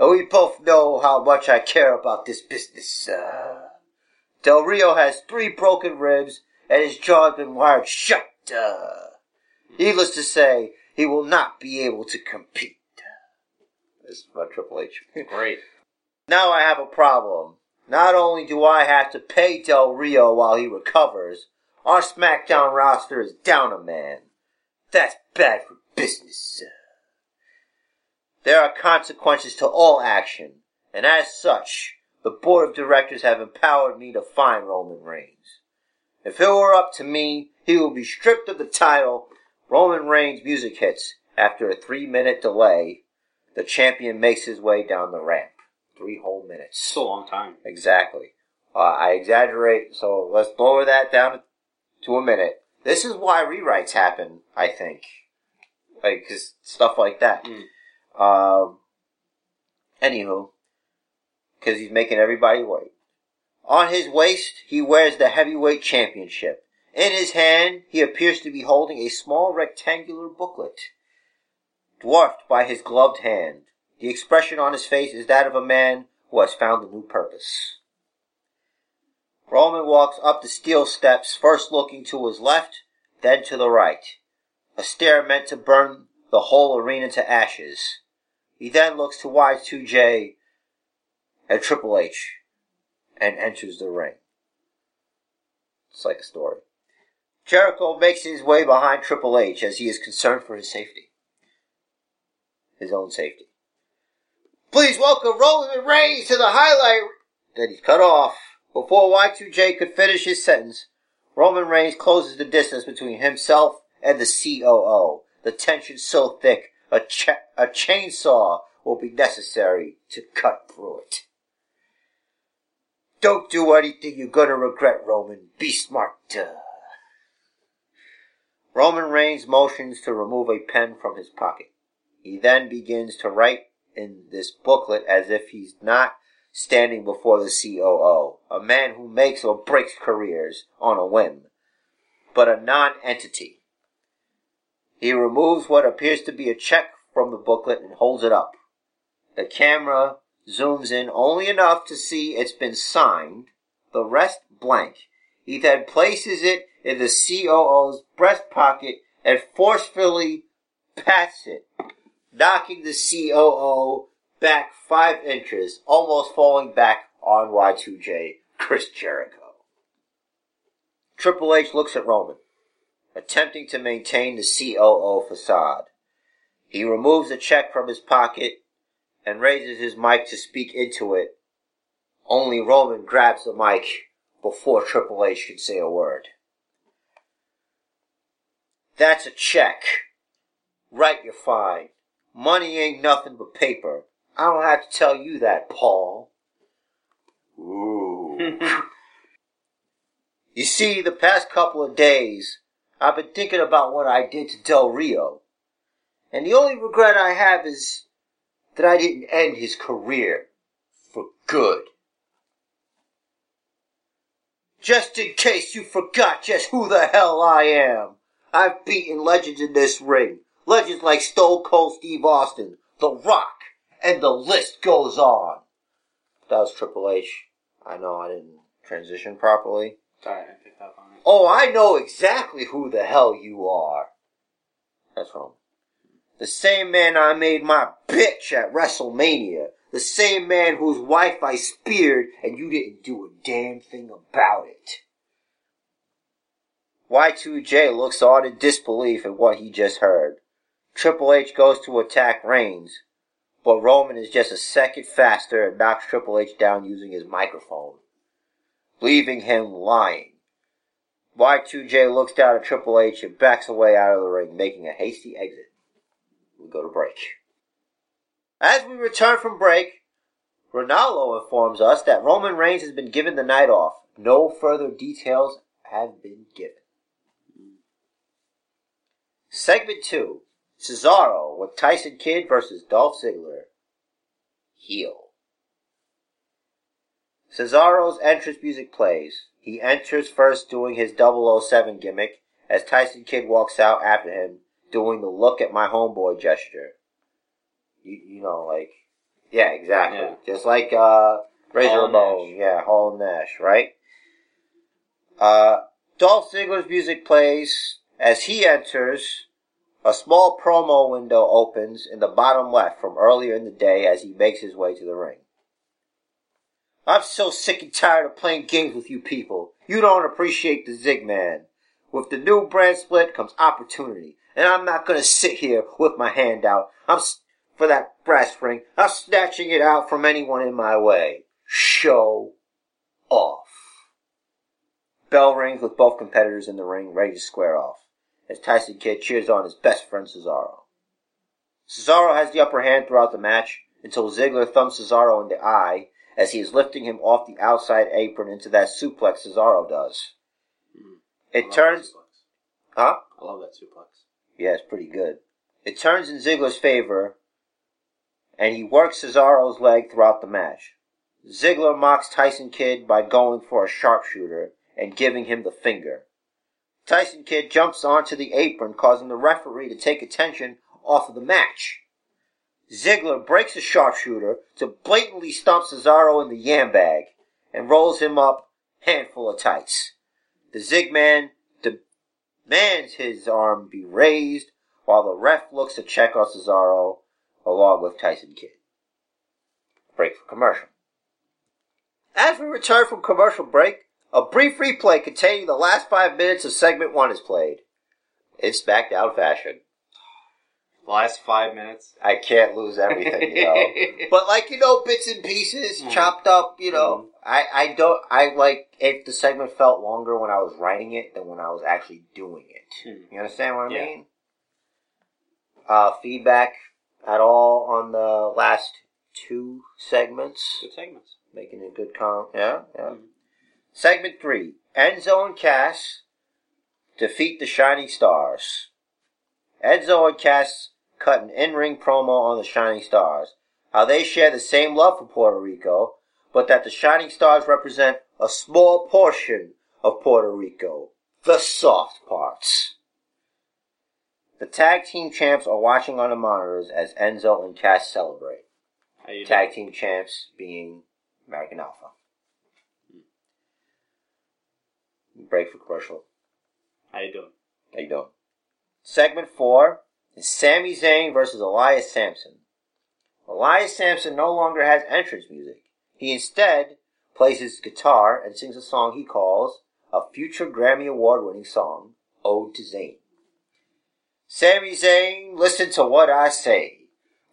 And we both know how much I care about this business. Uh, Del Rio has three broken ribs and his jaw has been wired shut. Uh, needless to say, he will not be able to compete. This is my Triple H. Great. now I have a problem. Not only do I have to pay Del Rio while he recovers, our SmackDown roster is down a man. That's bad for business. There are consequences to all action, and as such, the board of directors have empowered me to fine Roman Reigns. If it were up to me, he will be stripped of the title. Roman Reigns music hits. After a three minute delay, the champion makes his way down the ramp. Three whole minutes. It's a long time. Exactly. Uh, I exaggerate, so let's lower that down to a minute. This is why rewrites happen, I think. Like, cause stuff like that. Mm. Um, anywho, cause he's making everybody wait. On his waist, he wears the heavyweight championship. In his hand, he appears to be holding a small rectangular booklet, dwarfed by his gloved hand. The expression on his face is that of a man who has found a new purpose. Roman walks up the steel steps, first looking to his left, then to the right. A stare meant to burn the whole arena to ashes. He then looks to Y2J and Triple H and enters the ring. It's like a story. Jericho makes his way behind Triple H as he is concerned for his safety. His own safety. Please welcome Roman Reigns to the highlight. Then he's cut off. Before Y2J could finish his sentence, Roman Reigns closes the distance between himself and the COO. The tension so thick, a, cha- a chainsaw will be necessary to cut through it. Don't do anything you're gonna regret, Roman. Be smart. Roman Reigns motions to remove a pen from his pocket. He then begins to write in this booklet as if he's not standing before the COO, a man who makes or breaks careers on a whim, but a non-entity. He removes what appears to be a check from the booklet and holds it up. The camera zooms in only enough to see it's been signed, the rest blank. He then places it in the COO's breast pocket and forcefully pats it, knocking the COO back five inches, almost falling back on Y2J, Chris Jericho. Triple H looks at Roman, attempting to maintain the COO facade. He removes a check from his pocket and raises his mic to speak into it. Only Roman grabs the mic before Triple H can say a word. That's a check. Right, you're fine. Money ain't nothing but paper. I don't have to tell you that, Paul. Ooh. you see, the past couple of days, I've been thinking about what I did to Del Rio. And the only regret I have is that I didn't end his career for good. Just in case you forgot just who the hell I am, I've beaten legends in this ring. Legends like Stone Cold Steve Austin, The Rock, and the list goes on. That was Triple H. I know I didn't transition properly. Sorry, I picked up on it. Oh, I know exactly who the hell you are. That's wrong. The same man I made my bitch at WrestleMania. The same man whose wife I speared and you didn't do a damn thing about it. Y2J looks on in disbelief at what he just heard. Triple H goes to attack Reigns, but Roman is just a second faster and knocks Triple H down using his microphone, leaving him lying. Y2J looks down at Triple H and backs away out of the ring, making a hasty exit. We go to break. As we return from break, Ranallo informs us that Roman Reigns has been given the night off. No further details have been given. Segment 2 Cesaro with Tyson Kidd versus Dolph Ziggler. Heel. Cesaro's entrance music plays. He enters first doing his 007 gimmick as Tyson Kidd walks out after him doing the look at my homeboy gesture. You, you know, like, yeah, exactly. Yeah. Just like, uh, Razor Ramon. Yeah, Hall and Nash, right? Uh, Dolph Ziggler's music plays as he enters. A small promo window opens in the bottom left from earlier in the day as he makes his way to the ring. I'm so sick and tired of playing games with you people. You don't appreciate the Zig Man. With the new brand split comes opportunity, and I'm not gonna sit here with my hand out. I'm for that brass ring. I'm snatching it out from anyone in my way. Show off. Bell rings with both competitors in the ring, ready to square off. As Tyson Kidd cheers on his best friend Cesaro. Cesaro has the upper hand throughout the match until Ziggler thumps Cesaro in the eye as he is lifting him off the outside apron into that suplex Cesaro does. Mhm. It turns, huh? I love that suplex. Yeah, it's pretty good. It turns in Ziggler's favor, and he works Cesaro's leg throughout the match. Ziggler mocks Tyson Kidd by going for a sharpshooter and giving him the finger. Tyson Kidd jumps onto the apron, causing the referee to take attention off of the match. Ziggler breaks the sharpshooter to blatantly stomp Cesaro in the yam bag and rolls him up handful of tights. The Zigman demands his arm be raised while the ref looks to check on Cesaro along with Tyson Kidd. Break for commercial. As we return from commercial break, a brief replay containing the last five minutes of segment one is played. In SmackDown fashion. Last five minutes. I can't lose everything, you know. But like you know, bits and pieces, Mm. chopped up. You know, I I don't I like if the segment felt longer when I was writing it than when I was actually doing it. Hmm. You understand what I Yeah. mean? Uh, feedback at all on the last two segments? Good segments. Making a good com. Yeah, yeah. Mhm. Segment three: Enzo and Cass defeat the Shining Stars. Enzo and Cass cut an in-ring promo on the Shining Stars. How they share the same love for Puerto Rico, but that the Shining Stars represent a small portion of Puerto Rico, the soft parts. The tag team champs are watching on the monitors as Enzo and Cass celebrate. Tag team champs being American Alpha. Break for commercial. How you doing? How you doing? Segment four is Sami Zayn versus Elias Samson. Elias Samson no longer has entrance music. He instead plays his guitar and sings a song he calls a future Grammy Award winning song, Ode to Zayn. Sami Zayn, listen to what I say.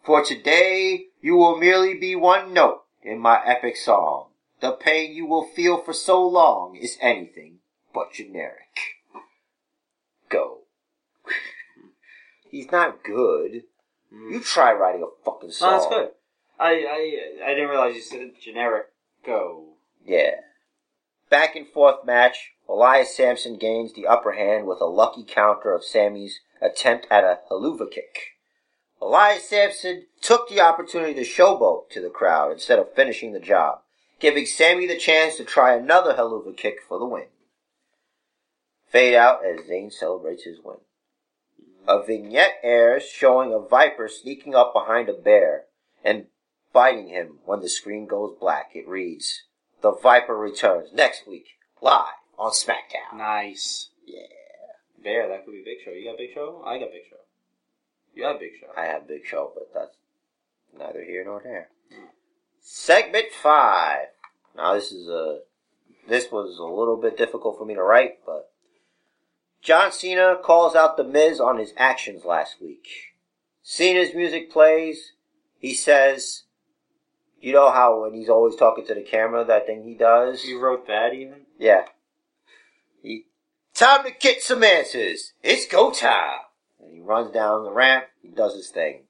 For today, you will merely be one note in my epic song. The pain you will feel for so long is anything but generic. Go. He's not good. Mm. You try writing a fucking song. No, that's good. I, I I didn't realize you said generic. Go. Yeah. Back and forth match. Elias Samson gains the upper hand with a lucky counter of Sami's attempt at a Helluva kick. Elias Samson took the opportunity to showboat to the crowd instead of finishing the job, giving Sami the chance to try another Helluva kick for the win. Fade out as Zayn celebrates his win. A mm-hmm. vignette airs showing a viper sneaking up behind a bear and biting him when the screen goes black. It reads, The Viper returns next week, live on SmackDown. Nice. Yeah. Bear, that could be Big Show. You got Big Show? I got Big Show. You have Big Show. I have Big Show, but that's neither here nor there. Hmm. Segment five. Now this is a this was a little bit difficult for me to write, but John Cena calls out the Miz on his actions last week. Cena's music plays. He says, "You know how when he's always talking to the camera, that thing he does." You wrote that even? Yeah. He, time to get some answers. It's go time. And he runs down the ramp. He does his thing.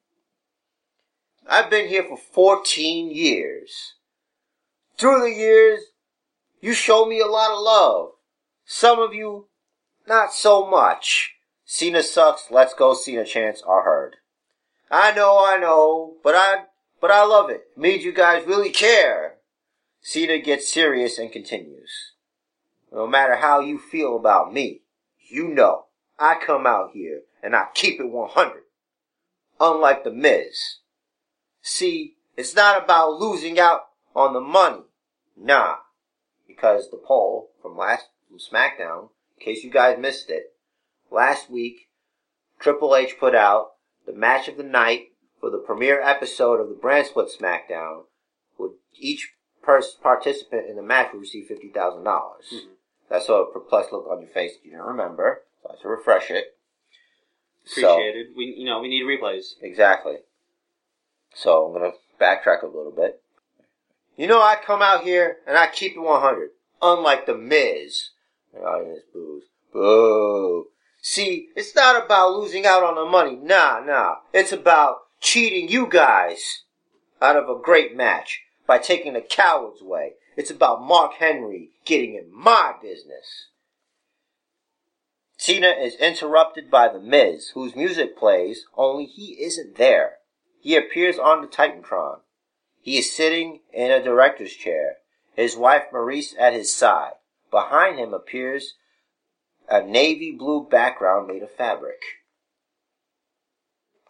I've been here for 14 years. Through the years, you showed me a lot of love. Some of you, not so much. Cena sucks, let's go Cena chants are heard. I know, I know, but I, but I love it. it means you guys really care. Cena gets serious and continues. No matter how you feel about me, you know, I come out here and I keep it 100. Unlike The Miz. See, it's not about losing out on the money. Nah. Because the poll from last, from SmackDown, in case you guys missed it, last week, Triple H put out the match of the night for the premiere episode of the Brand Split SmackDown, would each pers- participant in the match would receive fifty thousand dollars. Mhm. That's a perplexed look on your face if you didn't remember. So I had to refresh it. Appreciated. we you know we need replays. Exactly. So I'm gonna backtrack a little bit. You know, I come out here and I keep it 100, unlike the Miz. The audience boos. Boo. See, it's not about losing out on the money. Nah, nah. It's about cheating you guys out of a great match by taking the coward's way. It's about Mark Henry getting in my business. Cena is interrupted by The Miz, whose music plays, only he isn't there. He appears on the Titantron. He is sitting in a director's chair, his wife Maryse at his side. Behind him appears a navy blue background made of fabric.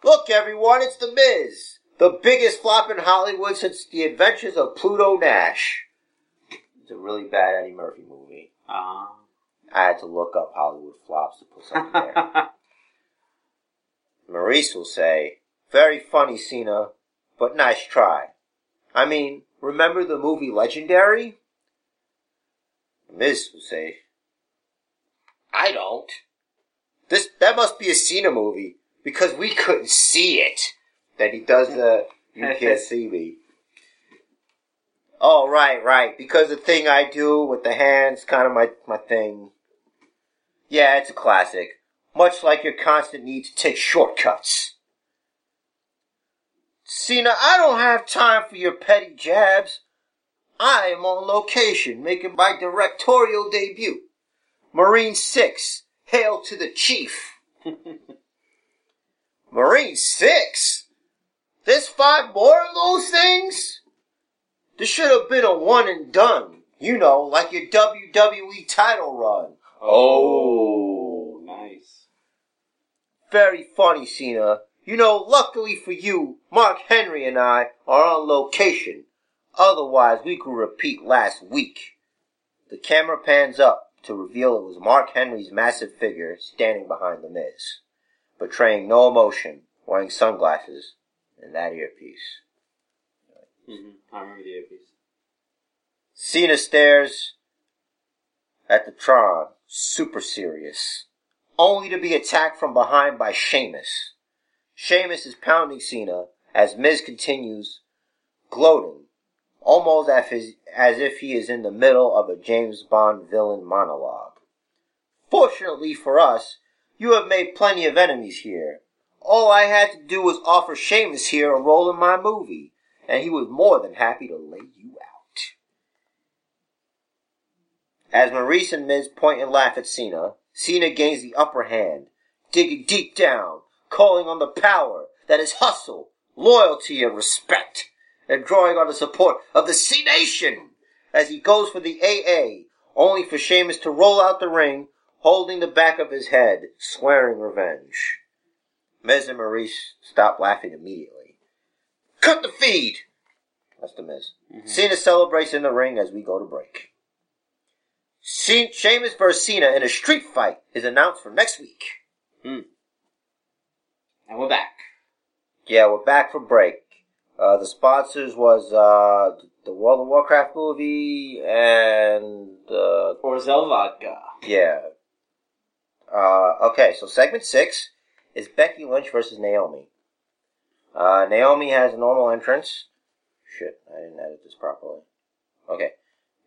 Look, everyone, it's The Miz, the biggest flop in Hollywood since The Adventures of Pluto Nash. It's a really bad Eddie Murphy movie. Uh, I had to look up Hollywood flops to put something there. Maryse will say, Very funny, Cena, but nice try. I mean, remember the movie Legendary? Miz will say, I don't. This that must be a Cena movie because we couldn't see it. Then he does the you can't see me. Oh right, right. Because the thing I do with the hands, kind of my my thing. Yeah, it's a classic. Much like your constant need to take shortcuts. Cena, I don't have time for your petty jabs. I am on location making my directorial debut. Marine 6, hail to the chief. Marine 6? There's five more of those things? This should have been a one and done. You know, like your WWE title run. oh, nice. Very funny, Cena. You know, luckily for you, Mark Henry and I are on location. Otherwise, we could repeat last week. The camera pans up to reveal it was Mark Henry's massive figure standing behind the Miz, betraying no emotion, wearing sunglasses and that earpiece. Mm-hmm. I remember the earpiece. Cena stares at the Tron, super serious, only to be attacked from behind by Sheamus. Sheamus is pounding Cena as Miz continues gloating, almost as if, he is in the middle of a James Bond villain monologue. Fortunately for us, you have made plenty of enemies here. All I had to do was offer Sheamus here a role in my movie, and he was more than happy to lay you out. As Maryse and Miz point and laugh at Cena, Cena gains the upper hand, digging deep down, calling on the power that is hustle, loyalty, and respect, and drawing on the support of the Cenation as he goes for the AA, only for Sheamus to roll out the ring, holding the back of his head, swearing revenge. Miz and Maryse stop laughing immediately. Cut the feed! That's the Miz. Cena celebrates in the ring as we go to break. Ce- Sheamus vs. Cena in a street fight is announced for next week. Hmm. And we're back. Yeah, we're back for break. Uh, the sponsors was uh, the World of Warcraft movie and uh, Orzel Vodka. yeah. Uh, okay, so segment six is Becky Lynch versus Naomi. Uh, Naomi has a normal entrance. Shit, I didn't edit this properly. Okay,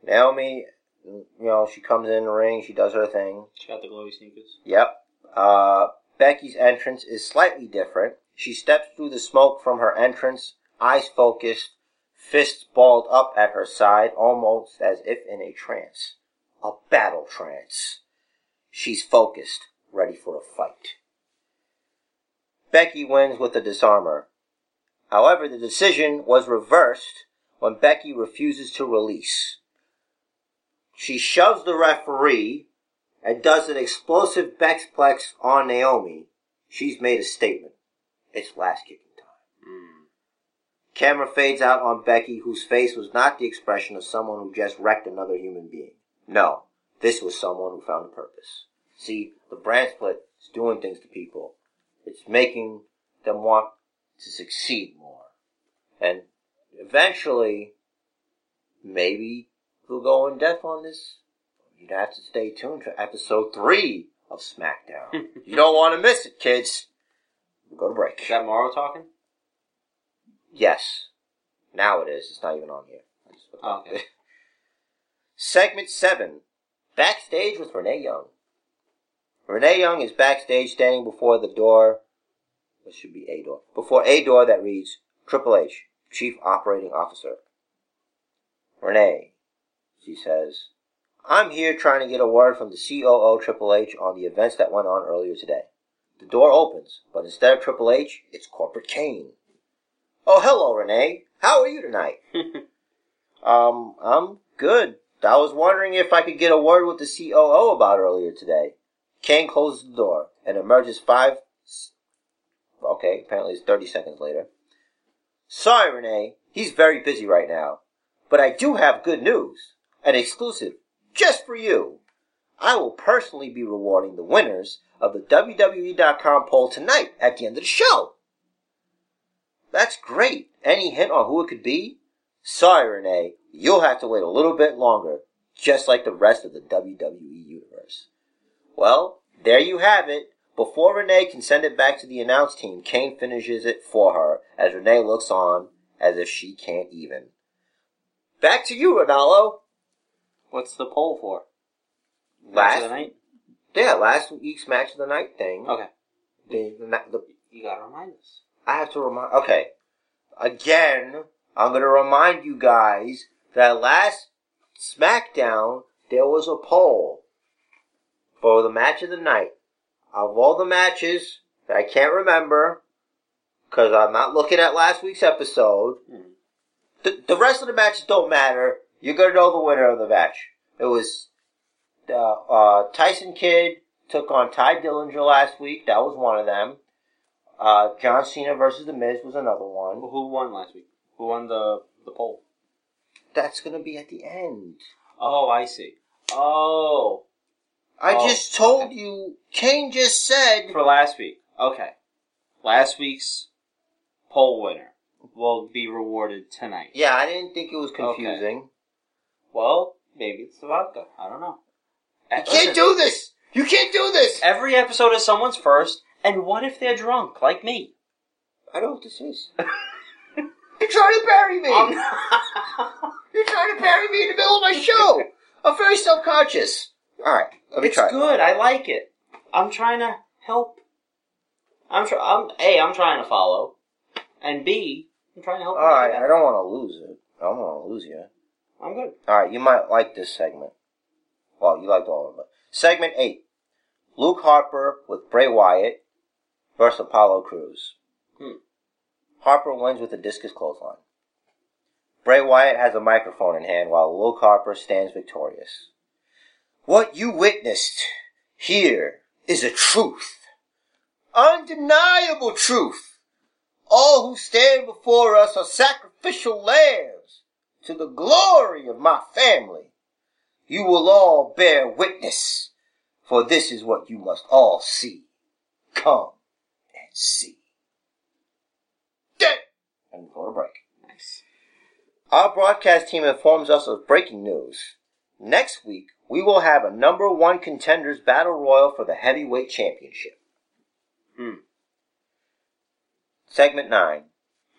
Naomi, you know, she comes in the ring, she does her thing. She got the glowy sneakers. Yep. Uh, Becky's entrance is slightly different. She steps through the smoke from her entrance, eyes focused, fists balled up at her side, almost as if in a trance. A battle trance. She's focused, ready for a fight. Becky wins with the disarmer. However, the decision was reversed when Becky refuses to release. She shoves the referee and does an explosive Bexplex on Naomi. She's made a statement. It's last kicking time. Mm. Camera fades out on Becky, whose face was not the expression of someone who just wrecked another human being. No, this was someone who found a purpose. See, the brand split is doing things to people. It's making them want to succeed more. And eventually, maybe they'll go in depth on this. You'd have to stay tuned for episode three of SmackDown. you don't want to miss it, kids. Go to break. Is that Mauro talking? Yes. Now it is. It's not even on here. Oh, okay. Segment 7. Backstage with Renee Young. Renee Young is backstage standing before the door. This should be a door. Before a door that reads Triple H, Chief Operating Officer. Renee, she says, I'm here trying to get a word from the COO Triple H on the events that went on earlier today. The door opens, but instead of Triple H, it's Corporate Kane. Oh, hello, Renee. How are you tonight? Um, I'm good. I was wondering if I could get a word with the COO about earlier today. Kane closes the door and emerges five. Okay, apparently it's 30 seconds later. Sorry, Renee. He's very busy right now. But I do have good news. An exclusive. Just for you. I will personally be rewarding the winners of the WWE.com poll tonight at the end of the show. That's great. Any hint on who it could be? Sorry, Renee, you'll have to wait a little bit longer, just like the rest of the WWE universe. Well, there you have it. Before Renee can send it back to the announce team, Kane finishes it for her as Renee looks on as if she can't even. Back to you, Ranallo. What's the poll for? Match Last, of the night? yeah, last week's match of the night thing. Okay. The, the, the, You gotta remind us. I have to remind. Okay, again, I'm going to remind you guys that last SmackDown there was a poll for the match of the night. Of all the matches that I can't remember, because I'm not looking at last week's episode, Hmm. the, the rest of the matches don't matter. You're going to know the winner of the match. It was uh, uh, Tyson Kidd took on Tye Dillinger last week. That was one of them. Uh, John Cena versus The Miz was another one. Who won last week? Who won the the poll? That's gonna be at the end. Oh, I see. Oh, I Oh, just told okay. you. Kane just said. for last week. Okay, last week's poll winner will be rewarded tonight. Yeah, I didn't think it was confusing. Well, maybe it's the vodka. I don't know. You can't do this. You can't do this. Every episode is someone's first, and what if they're drunk, like me? I don't know what this is. You're trying to bury me. I'm You're trying to bury me in the middle of my show. I'm very self-conscious. All right, let me it's try. it. good. I like it. I'm trying to help. I'm try. I'm a. I'm trying to follow, and b. I'm trying to help. All right, I don't want to lose it. I don't want to lose you. I'm good. All right, you might like this segment. Well, you liked all of it. Segment eight: Luke Harper with Bray Wyatt versus Apollo Crews. Hmm. Harper wins with a discus clothesline. Bray Wyatt has a microphone in hand while Luke Harper stands victorious. What you witnessed here is a truth, undeniable truth. All who stand before us are sacrificial lambs to the glory of my family. You will all bear witness, for this is what you must all see. Come and see. Dead! And go to break. Nice. Our broadcast team informs us of breaking news. Next week, we will have a number one contenders battle royal for the heavyweight championship. Hmm. Segment 9.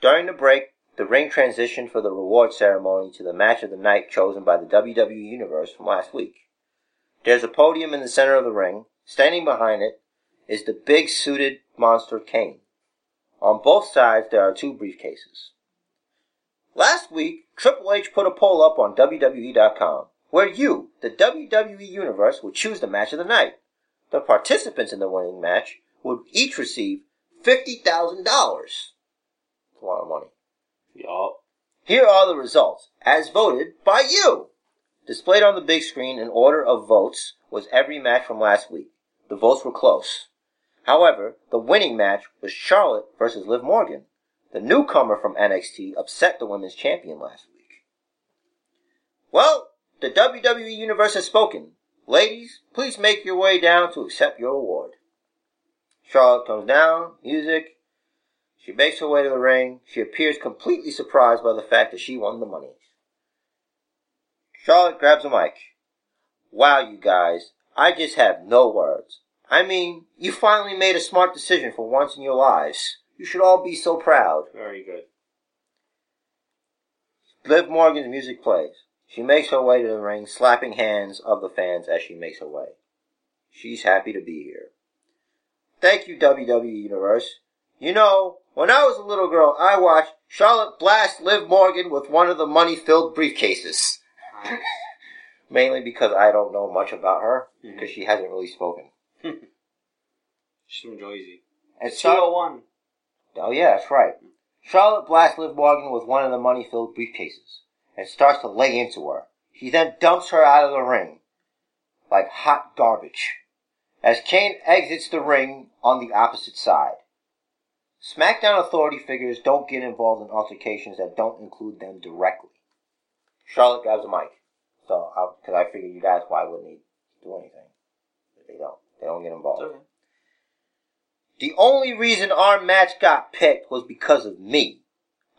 During the break, the ring transitioned for the reward ceremony to the match of the night chosen by the WWE Universe from last week. There's a podium in the center of the ring. Standing behind it is the big suited monster Kane. On both sides, there are two briefcases. Last week, Triple H put a poll up on WWE.com where you, the WWE Universe, would choose the match of the night. The participants in the winning match would each receive fifty thousand dollars. That's A lot of money. Yup. Here are the results, as voted by you. Displayed on the big screen in order of votes was every match from last week. The votes were close. However, the winning match was Charlotte versus Liv Morgan. The newcomer from NXT upset the women's champion last week. Well, the WWE Universe has spoken. Ladies, please make your way down to accept your award. Charlotte comes down, music. She makes her way to the ring. She appears completely surprised by the fact that she won the money. Charlotte grabs a mic. Wow, you guys, I just have no words. I mean, you finally made a smart decision for once in your lives. You should all be so proud. Very good. Liv Morgan's music plays. She makes her way to the ring, slapping hands of the fans as she makes her way. She's happy to be here. Thank you, WWE Universe. You know, when I was a little girl, I watched Charlotte blast Liv Morgan with one of the money-filled briefcases. Mainly because I don't know much about her, Mhm. because she hasn't really spoken. She's from Jersey. And Char- 201. Oh yeah, that's right. Charlotte blasts Liv Morgan with one of the money-filled briefcases and starts to lay into her. He then dumps her out of the ring like hot garbage. As Kane exits the ring on the opposite side. SmackDown authority figures don't get involved in altercations that don't include them directly. Charlotte grabs a mic. So, because I figured you guys, why wouldn't he do anything? But they don't. They don't get involved. Okay. The only reason our match got picked was because of me.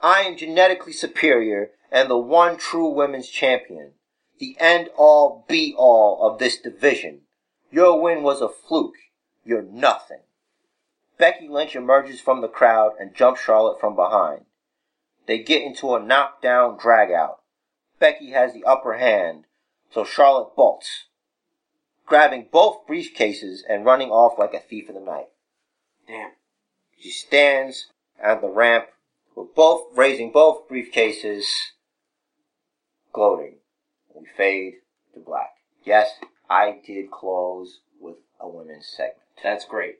I am genetically superior and the one true women's champion. The end all be all of this division. Your win was a fluke. You're nothing. Becky Lynch emerges from the crowd and jumps Charlotte from behind. They get into a knockdown dragout. Becky has the upper hand, so Charlotte bolts, grabbing both briefcases and running off like a thief in the night. Damn. She stands at the ramp with both raising both briefcases, gloating. We fade to black. Yes, I did close with a women's segment. That's great.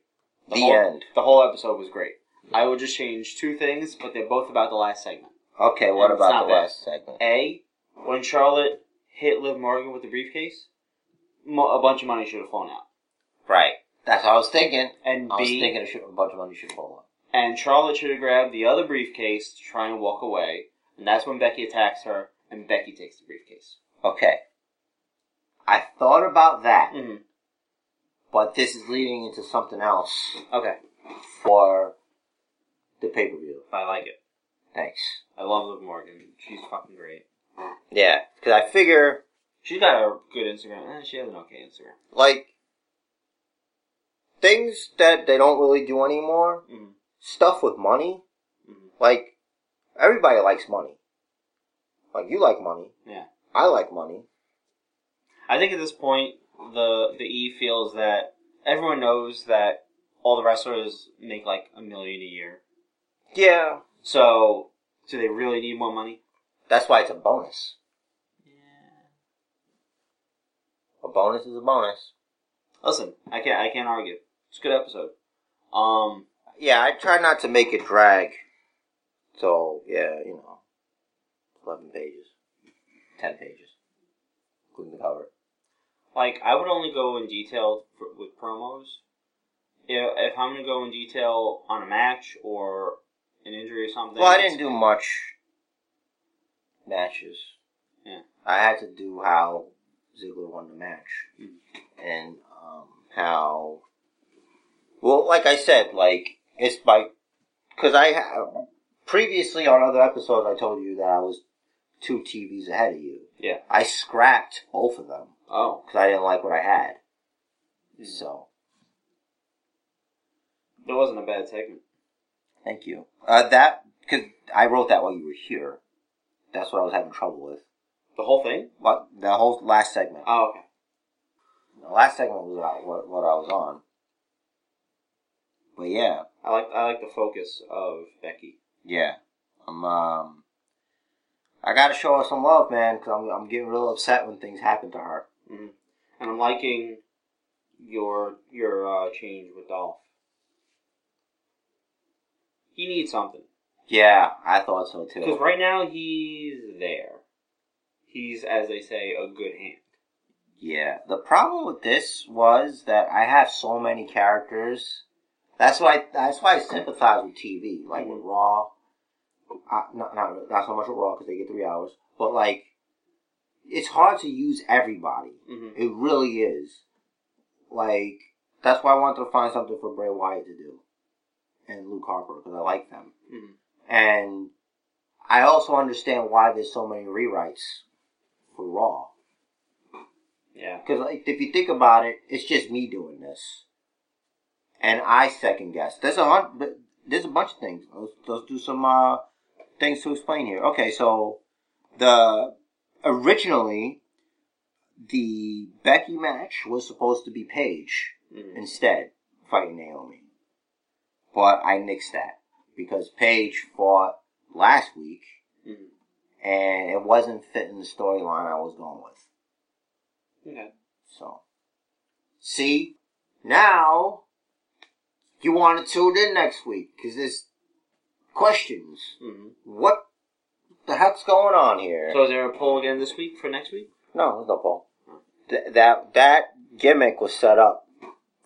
The whole, end. The whole episode was great. I will just change two things, but they're both about the last segment. Okay, what And about the bad. last segment? A, when Charlotte hit Liv Morgan with the briefcase, mo- a bunch of money should have fallen out. Right. That's what I was thinking. And I was B, thinking a, sh- a bunch of money should fall out. and Charlotte should have grabbed the other briefcase to try and walk away, and that's when Becky attacks her, and Becky takes the briefcase. Okay. I thought about that, hmm but this is leading into something else Okay, for the pay per view. I like it. Thanks. I love Liv Morgan. She's fucking great. Yeah, because I figure She's got a good Instagram. Eh, she has an okay Instagram. like things that they don't really do anymore, Mhm. stuff with money. Mhm. Like everybody likes money. Like you like money. Yeah. I like money. I think at this point, the the E feels that everyone knows that all the wrestlers make like a million a year. Yeah. So, do they really need more money? That's why it's a bonus. Yeah. A bonus is a bonus. Listen, I can't I can't argue. It's a good episode. Um, Yeah, I try not to make it drag. So yeah, you know, eleven pages, ten pages, including the cover. like I would only go in detail for, with promos. If, if I'm gonna go in detail on a match or an injury or something. Well, I didn't do much matches. Yeah. I had to do how Ziggler won the match, Mhm. and um, how. Well, like I said, like it's by because I have previously on other episodes I told you that I was two TVs ahead of you. Yeah. I scrapped both of them Oh, because I didn't like what I had. Mhm. So that wasn't a bad segment. thank you. Uh, that because I wrote that while you were here. That's what I was having trouble with. The whole thing. What the whole last segment? Oh, okay. The last segment was about what, what I was on. But yeah, I like I like the focus of Becky. yeah. I'm um. I gotta show her some love, man, because I'm I'm getting real upset when things happen to her. hmm And I'm liking your your uh, change with Dolph. He needs something. Yeah, I thought so too. Because right now he's there. He's, as they say, a good hand. Yeah, the problem with this was that I have so many characters. That's why. That's why I sympathize with TV, like with Raw. Uh, not not not so much with Raw because they get three hours, but like, it's hard to use everybody. Mm-hmm. It really is. Like that's why I wanted to find something for Bray Wyatt to do, and Luke Harper because I like them, Mhm. and I also understand why there's so many rewrites for Raw. Yeah. Because like, if you think about it, it's just me doing this, and I second guess. There's a hun- but there's a bunch of things. Let's, let's do some uh, things to explain here. Okay, so the originally the Becky match was supposed to be Paige Mhm. instead fighting Naomi, but I nixed that because Paige fought last week Mhm. And it wasn't fitting the storyline I was going with. Okay. So, see, now you want to tune in next week because there's questions. hmm What the heck's going on here? So is there a poll again this week for next week? no, there's no poll. Th- that that gimmick was set up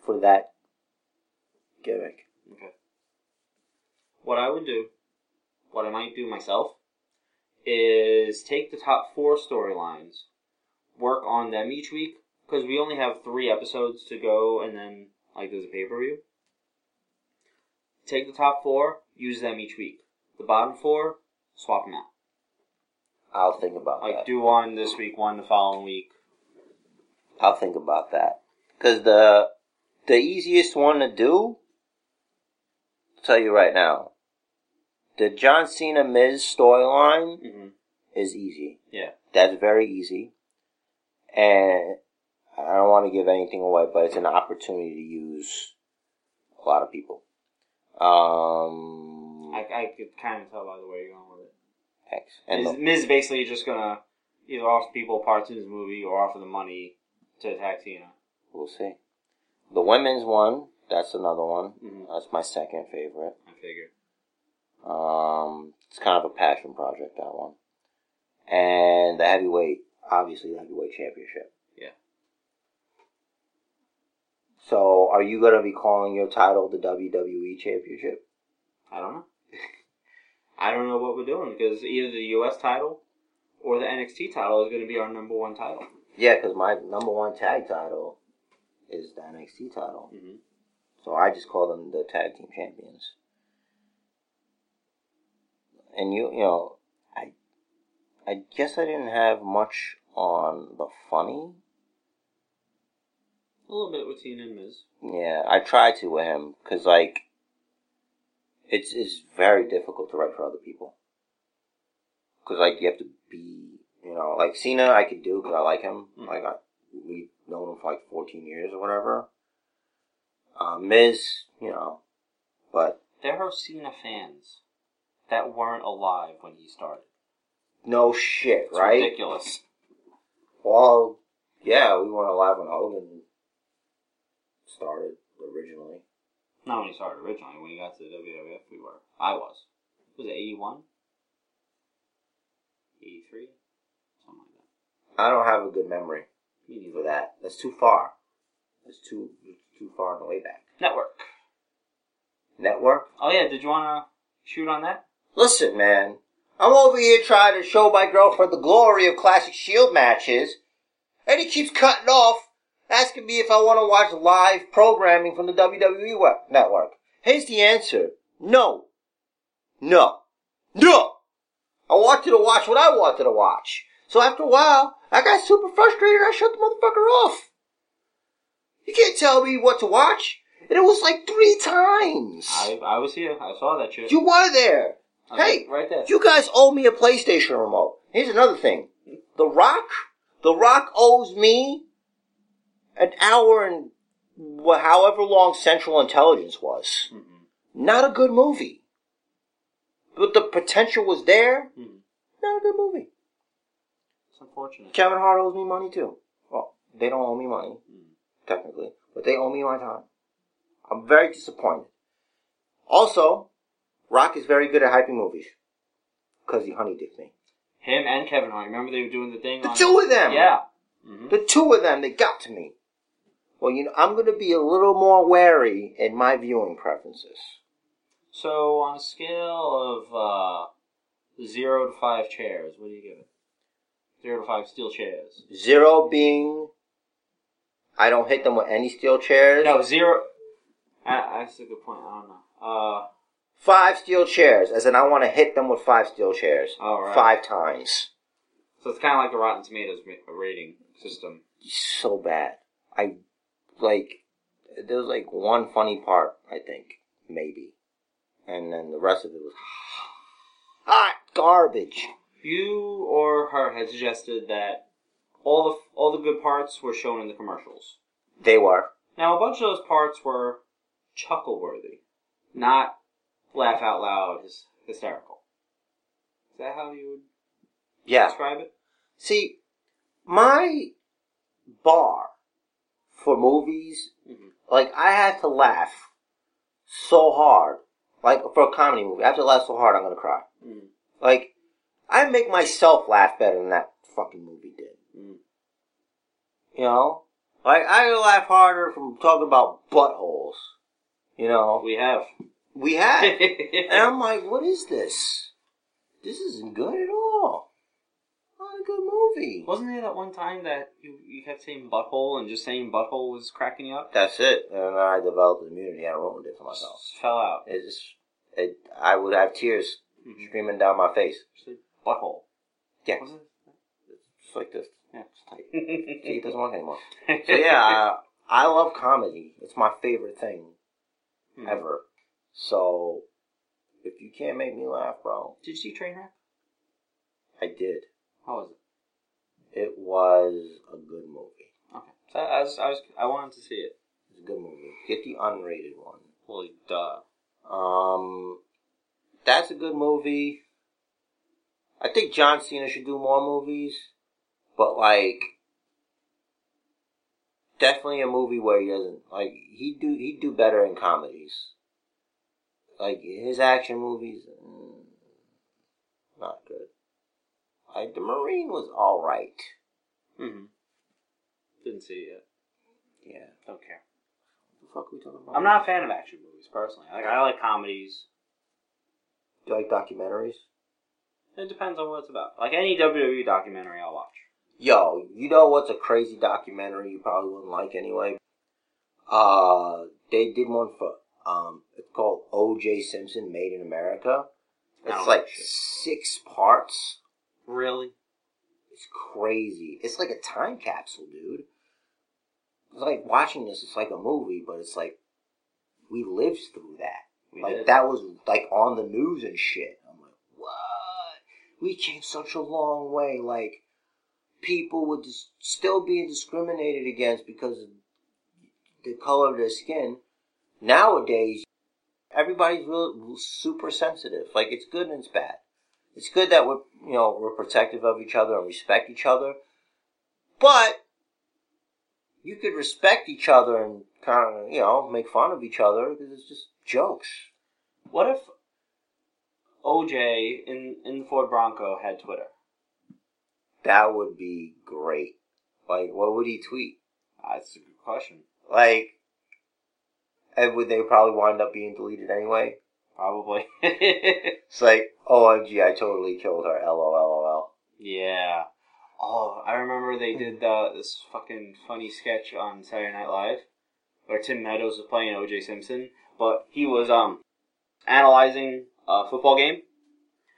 for that gimmick. Okay. What I would do, what I might do myself, is take the top four storylines, work on them each week, because we only have three episodes to go, and then like there's a pay per view. Take the top four, use them each week. The bottom four, swap them out. I'll think about Like that. do one this week, one the following week. I'll think about that because the the easiest one to do. I'll tell you right now, the John Cena Miz storyline hmm is easy. Yeah. That's very easy. And I don't want to give anything away, but it's an opportunity to use a lot of people. Um, I, I could kind of tell by the way you're going with it. X. And Miz, the, Miz basically just gonna either offer people parts in his movie or offer the money to attack Cena. we'll see. The women's one, that's another one. Mhm. That's my second favorite. I figured. Um, it's kind of a passion project, that one. And the heavyweight, obviously the heavyweight championship. Yeah. So, are you gonna be calling your title the WWE Championship? I don't know. I don't know what we're doing because either the U.S. title or the NXT title is going to be our number one title. Yeah, because my number one tag title is the NXT title. Mm-hmm. So I just call them the tag team champions. And you, you know, I, I guess I didn't have much on the funny. A little bit with Cena and Miz. Yeah, I tried to with him because like, it's it's very difficult to write for other people. Because like you have to be, you know, like Cena I could do because I like him. Mhm. Like I, we've known him for like fourteen years or whatever. Uh, Miz, you know, but There are Cena fans that weren't alive when he started. no shit, It's right? ridiculous. Well, yeah, we weren't alive when Hogan started originally. Not when he started originally. When he got to the WWF, we were. I was. Was it 81? 83? Something like that. I don't have a good memory Me for that. That's too far. That's too too far on the way back. Network. Network. Oh yeah, did you want to shoot on that? Listen, man. I'm over here trying to show my girlfriend the glory of classic Shield matches, and he keeps cutting off, asking me if I want to watch live programming from the WWE web- network. Here's the answer: No, no, no. I wanted to watch what I wanted to watch. So after a while, I got super frustrated. and I shut the motherfucker off. You can't tell me what to watch. And it was like three times. I I was here. I saw that shit. You were there. Was Hey, right there. you guys owe me a PlayStation remote. Here's another thing. The Rock, The Rock owes me an hour and however long Central Intelligence was. Mm-mm. Not a good movie. But the potential was there. Mhm. Not a good movie. It's unfortunate. Kevin Hart owes me money too. Well, they don't owe me money, Mm. technically, but they owe me my time. I'm very disappointed. Also, Rock is very good at hyping movies because he honey dicked me. Him and Kevin Hart. Remember they were doing the thing The on two of them. Yeah. hmm The two of them, they got to me. Well, you know, I'm going to be a little more wary in my viewing preferences. So on a scale of uh, zero to five chairs, what do you give it? Zero to five steel chairs. Zero being, I don't hit them with any steel chairs. No, zero. Uh, that's a good point. I don't know. Uh, Five steel chairs, as in I want to hit them with five steel chairs. all right. Five times. So it's kind of like the Rotten Tomatoes ma- rating system. So bad. I, like, there was like one funny part, I think, maybe. And then the rest of it was hot garbage. You or her had suggested that all the all the good parts were shown in the commercials. They were. Now a bunch of those parts were chuckle worthy, not laugh out loud hys- hysterical. Is that how you would Yeah. describe it? See, my bar for movies, Mhm. like I have to laugh so hard. Like for a comedy movie, I have to laugh so hard I'm gonna cry. Mm. Like I make myself laugh better than that fucking movie did. Mm. You know, like I laugh harder from talking about buttholes. You know, We have. We had. and I'm like, what is this? This isn't good at all. Not a good movie. Wasn't there that one time that you, you kept saying butthole and just saying butthole was cracking you up? That's it. And I developed an immunity. I ruined it for myself. Just fell out. It just, it, I would have tears Mhm. streaming down my face. Just butthole. Yeah. Was it? Just like this. Yeah. It's tight. See, it doesn't work anymore. So yeah, I, I love comedy. It's my favorite thing Hmm. ever. So, if you can't make me laugh, bro, Did you see Trainwreck? I did. How was it? It was a good movie. Okay. So I was, I was, I wanted to see it. It's a good movie. Get the unrated one. Well, duh. Um, that's a good movie. I think John Cena should do more movies, but like, definitely a movie where he doesn't like he do he do better in comedies. Like his action movies, mm, not good. Like the Marine was all right. Mm-hmm. Didn't see it yet. Yeah. Don't care. What the fuck are we talking about? I'm not a fan of action movies personally. Like I like comedies. Do you like documentaries? It depends on what it's about. Like any WWE documentary, I'll watch. Yo, you know what's a crazy documentary you probably wouldn't like anyway? Uh, they did one for, um, it's called O.J. Simpson Made in America. It's like six parts. Really? It's crazy. It's like a time capsule, dude. It's like watching this, it's like a movie, but it's like, we lived through that. We like did. that was like on the news and shit. I'm like, what? We came such a long way. Like people would dis- still being discriminated against because of the color of their skin. Nowadays, everybody's real super sensitive. Like it's good and it's bad. It's good that we're you know we're protective of each other and respect each other, but you could respect each other and kind of you know make fun of each other because it's just jokes. What if OJ in in the Ford Bronco had Twitter? That would be great. Like, what would he tweet? Ah, that's a good question. Like, and would they probably wind up being deleted anyway? Probably. It's like, OMG, I totally killed her. LOLOL. yeah. Oh, I remember they did uh, this fucking funny sketch on Saturday Night Live where Tim Meadows was playing O.J. Simpson, but he was um analyzing a football game,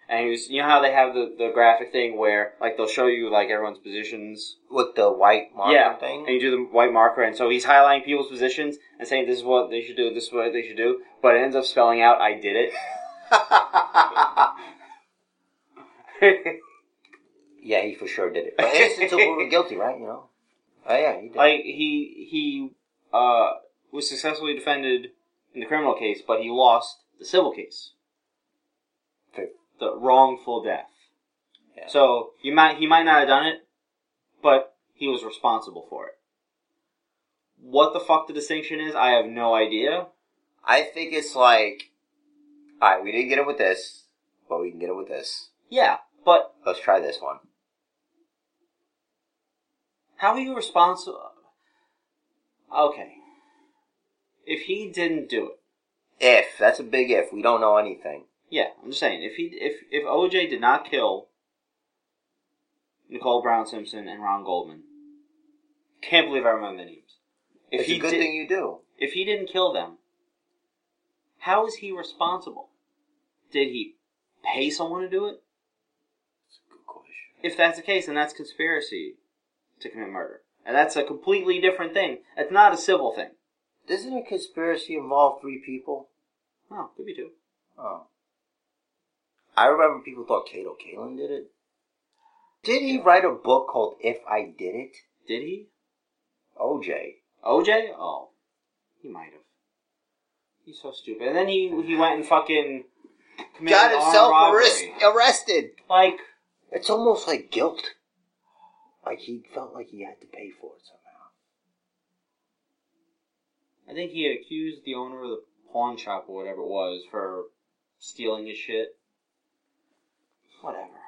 and he was you know how they have the, the graphic thing where like they'll show you like everyone's positions With the white marker yeah, thing? and you do the white marker, and so he's highlighting people's positions and saying this is what they should do, this is what they should do, but it ends up spelling out "I did it." yeah, he for sure did it. But innocent until proven guilty, right? You know? Oh, yeah, he did. like he he uh, was successfully defended in the criminal case, but he lost the civil case. The wrongful death. Yeah. So he might he might not have done it, but he was responsible for it. What the fuck the distinction is, I have no idea. I think it's like All right, we didn't get it with this, but we can get it with this. Yeah, but Let's try this one. how are you responsible? Okay. If he didn't do it, If that's a big if, we don't know anything. Yeah, I'm just saying. If he, if if OJ did not kill Nicole Brown Simpson and Ron Goldman, can't believe I remember the names. If it's he a good did, thing you do. if he didn't kill them, how is he responsible? Did he pay someone to do it? That's a good question. If that's the case, then that's conspiracy to commit murder. And that's a completely different thing. It's not a civil thing. Doesn't a conspiracy involve three people? No, could be two. Oh. I remember people thought Kato Kaelin did it. Did he write a book called If I Did It? Did he? OJ. OJ? Oh. He might have. He's so stupid. And then he he went and fucking committed Got himself arrest, arrested. Like, It's almost like guilt. Like he felt like he had to pay for it somehow. I think he had accused the owner of the pawn shop or whatever it was for stealing his shit. Whatever.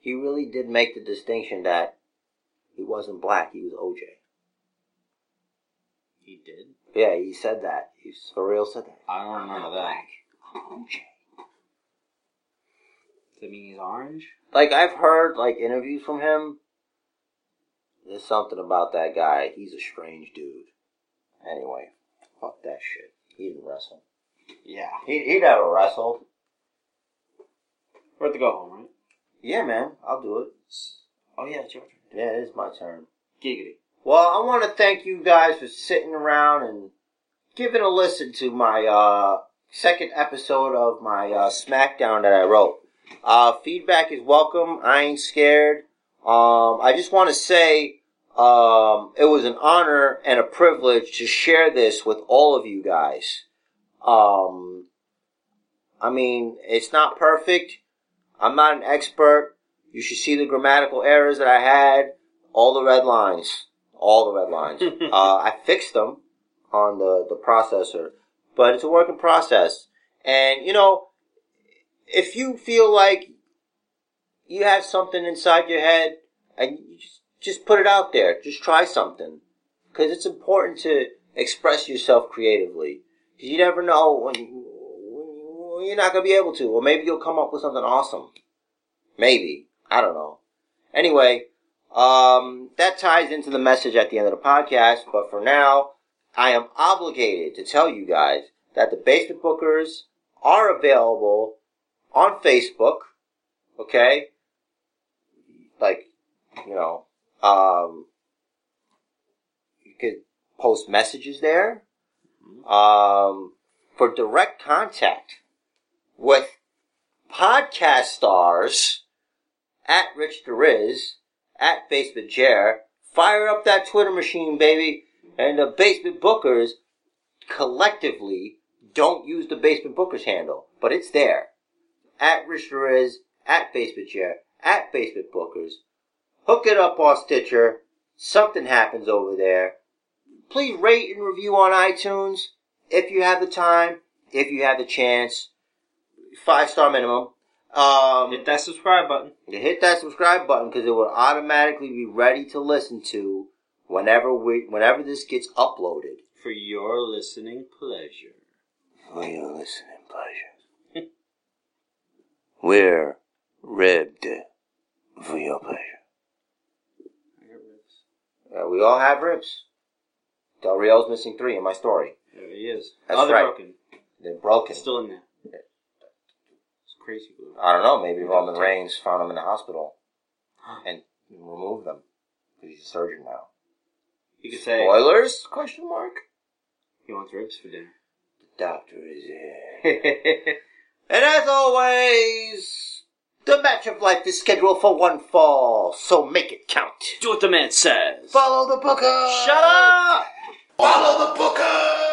He really did make the distinction that he wasn't black, he was OJ. He did. Yeah, he said that. He for real said that. I don't remember that. Black. I'm OJ. Does that mean he's orange? Like I've heard like interviews from him. There's something about that guy. He's a strange dude. Anyway, fuck that shit. He didn't wrestle. Yeah. He he never wrestled. We're at the go home, right? Yeah, man, I'll do it. Oh yeah, it's your turn. Yeah, it is my turn. Giggity. Well, I want to thank you guys for sitting around and giving a listen to my uh, second episode of my uh, SmackDown that I wrote. Uh, feedback is welcome. I ain't scared. Um, I just want to say um, it was an honor and a privilege to share this with all of you guys. Um, I mean, it's not perfect. I'm not an expert. You should see the grammatical errors that I had. All the red lines. All the red lines. uh, I fixed them on the, the processor, but it's a working process. And, you know, if you feel like you have something inside your head and you just, just put it out there, just try something. Cause it's important to express yourself creatively. Cause you never know when, when you're not gonna be able to, or maybe you'll come up with something awesome. Maybe. I don't know. Anyway, um, that ties into the message at the end of the podcast, but for now, I am obligated to tell you guys that the Basement Bookers are available on Facebook, okay? Like, you know, um, you could post messages there. Um, for direct contact with podcast stars at Rich DeRiz, at Basement Chair. Fire up that Twitter machine, baby. And the Basement Bookers collectively don't use the Basement Bookers handle, but it's there. At Rich DeRiz, at Basement Chair, at Basement Bookers. Hook it up on Stitcher. Something happens over there. Please rate and review on iTunes if you have the time, if you have the chance. Five star minimum. Um, Hit that subscribe button. you hit that subscribe button because it will automatically be ready to listen to whenever we whenever this gets uploaded. For your listening pleasure. For your listening pleasure. We're ribbed for your pleasure. I got ribs. Uh, we all have ribs. Del Rio's missing three in my story. There he is. That's oh, they're right. broken. They're broken. It's still in there. Crazy glue. I don't know. Maybe Roman Reigns found him in the hospital and removed them because he's a surgeon now. You could say Spoilers? Question mark. he wants ribs for dinner. The doctor is here. And as always, the match of life is scheduled for one fall, so make it count. Do what the man says. Follow the booker. Shut up! Follow the booker.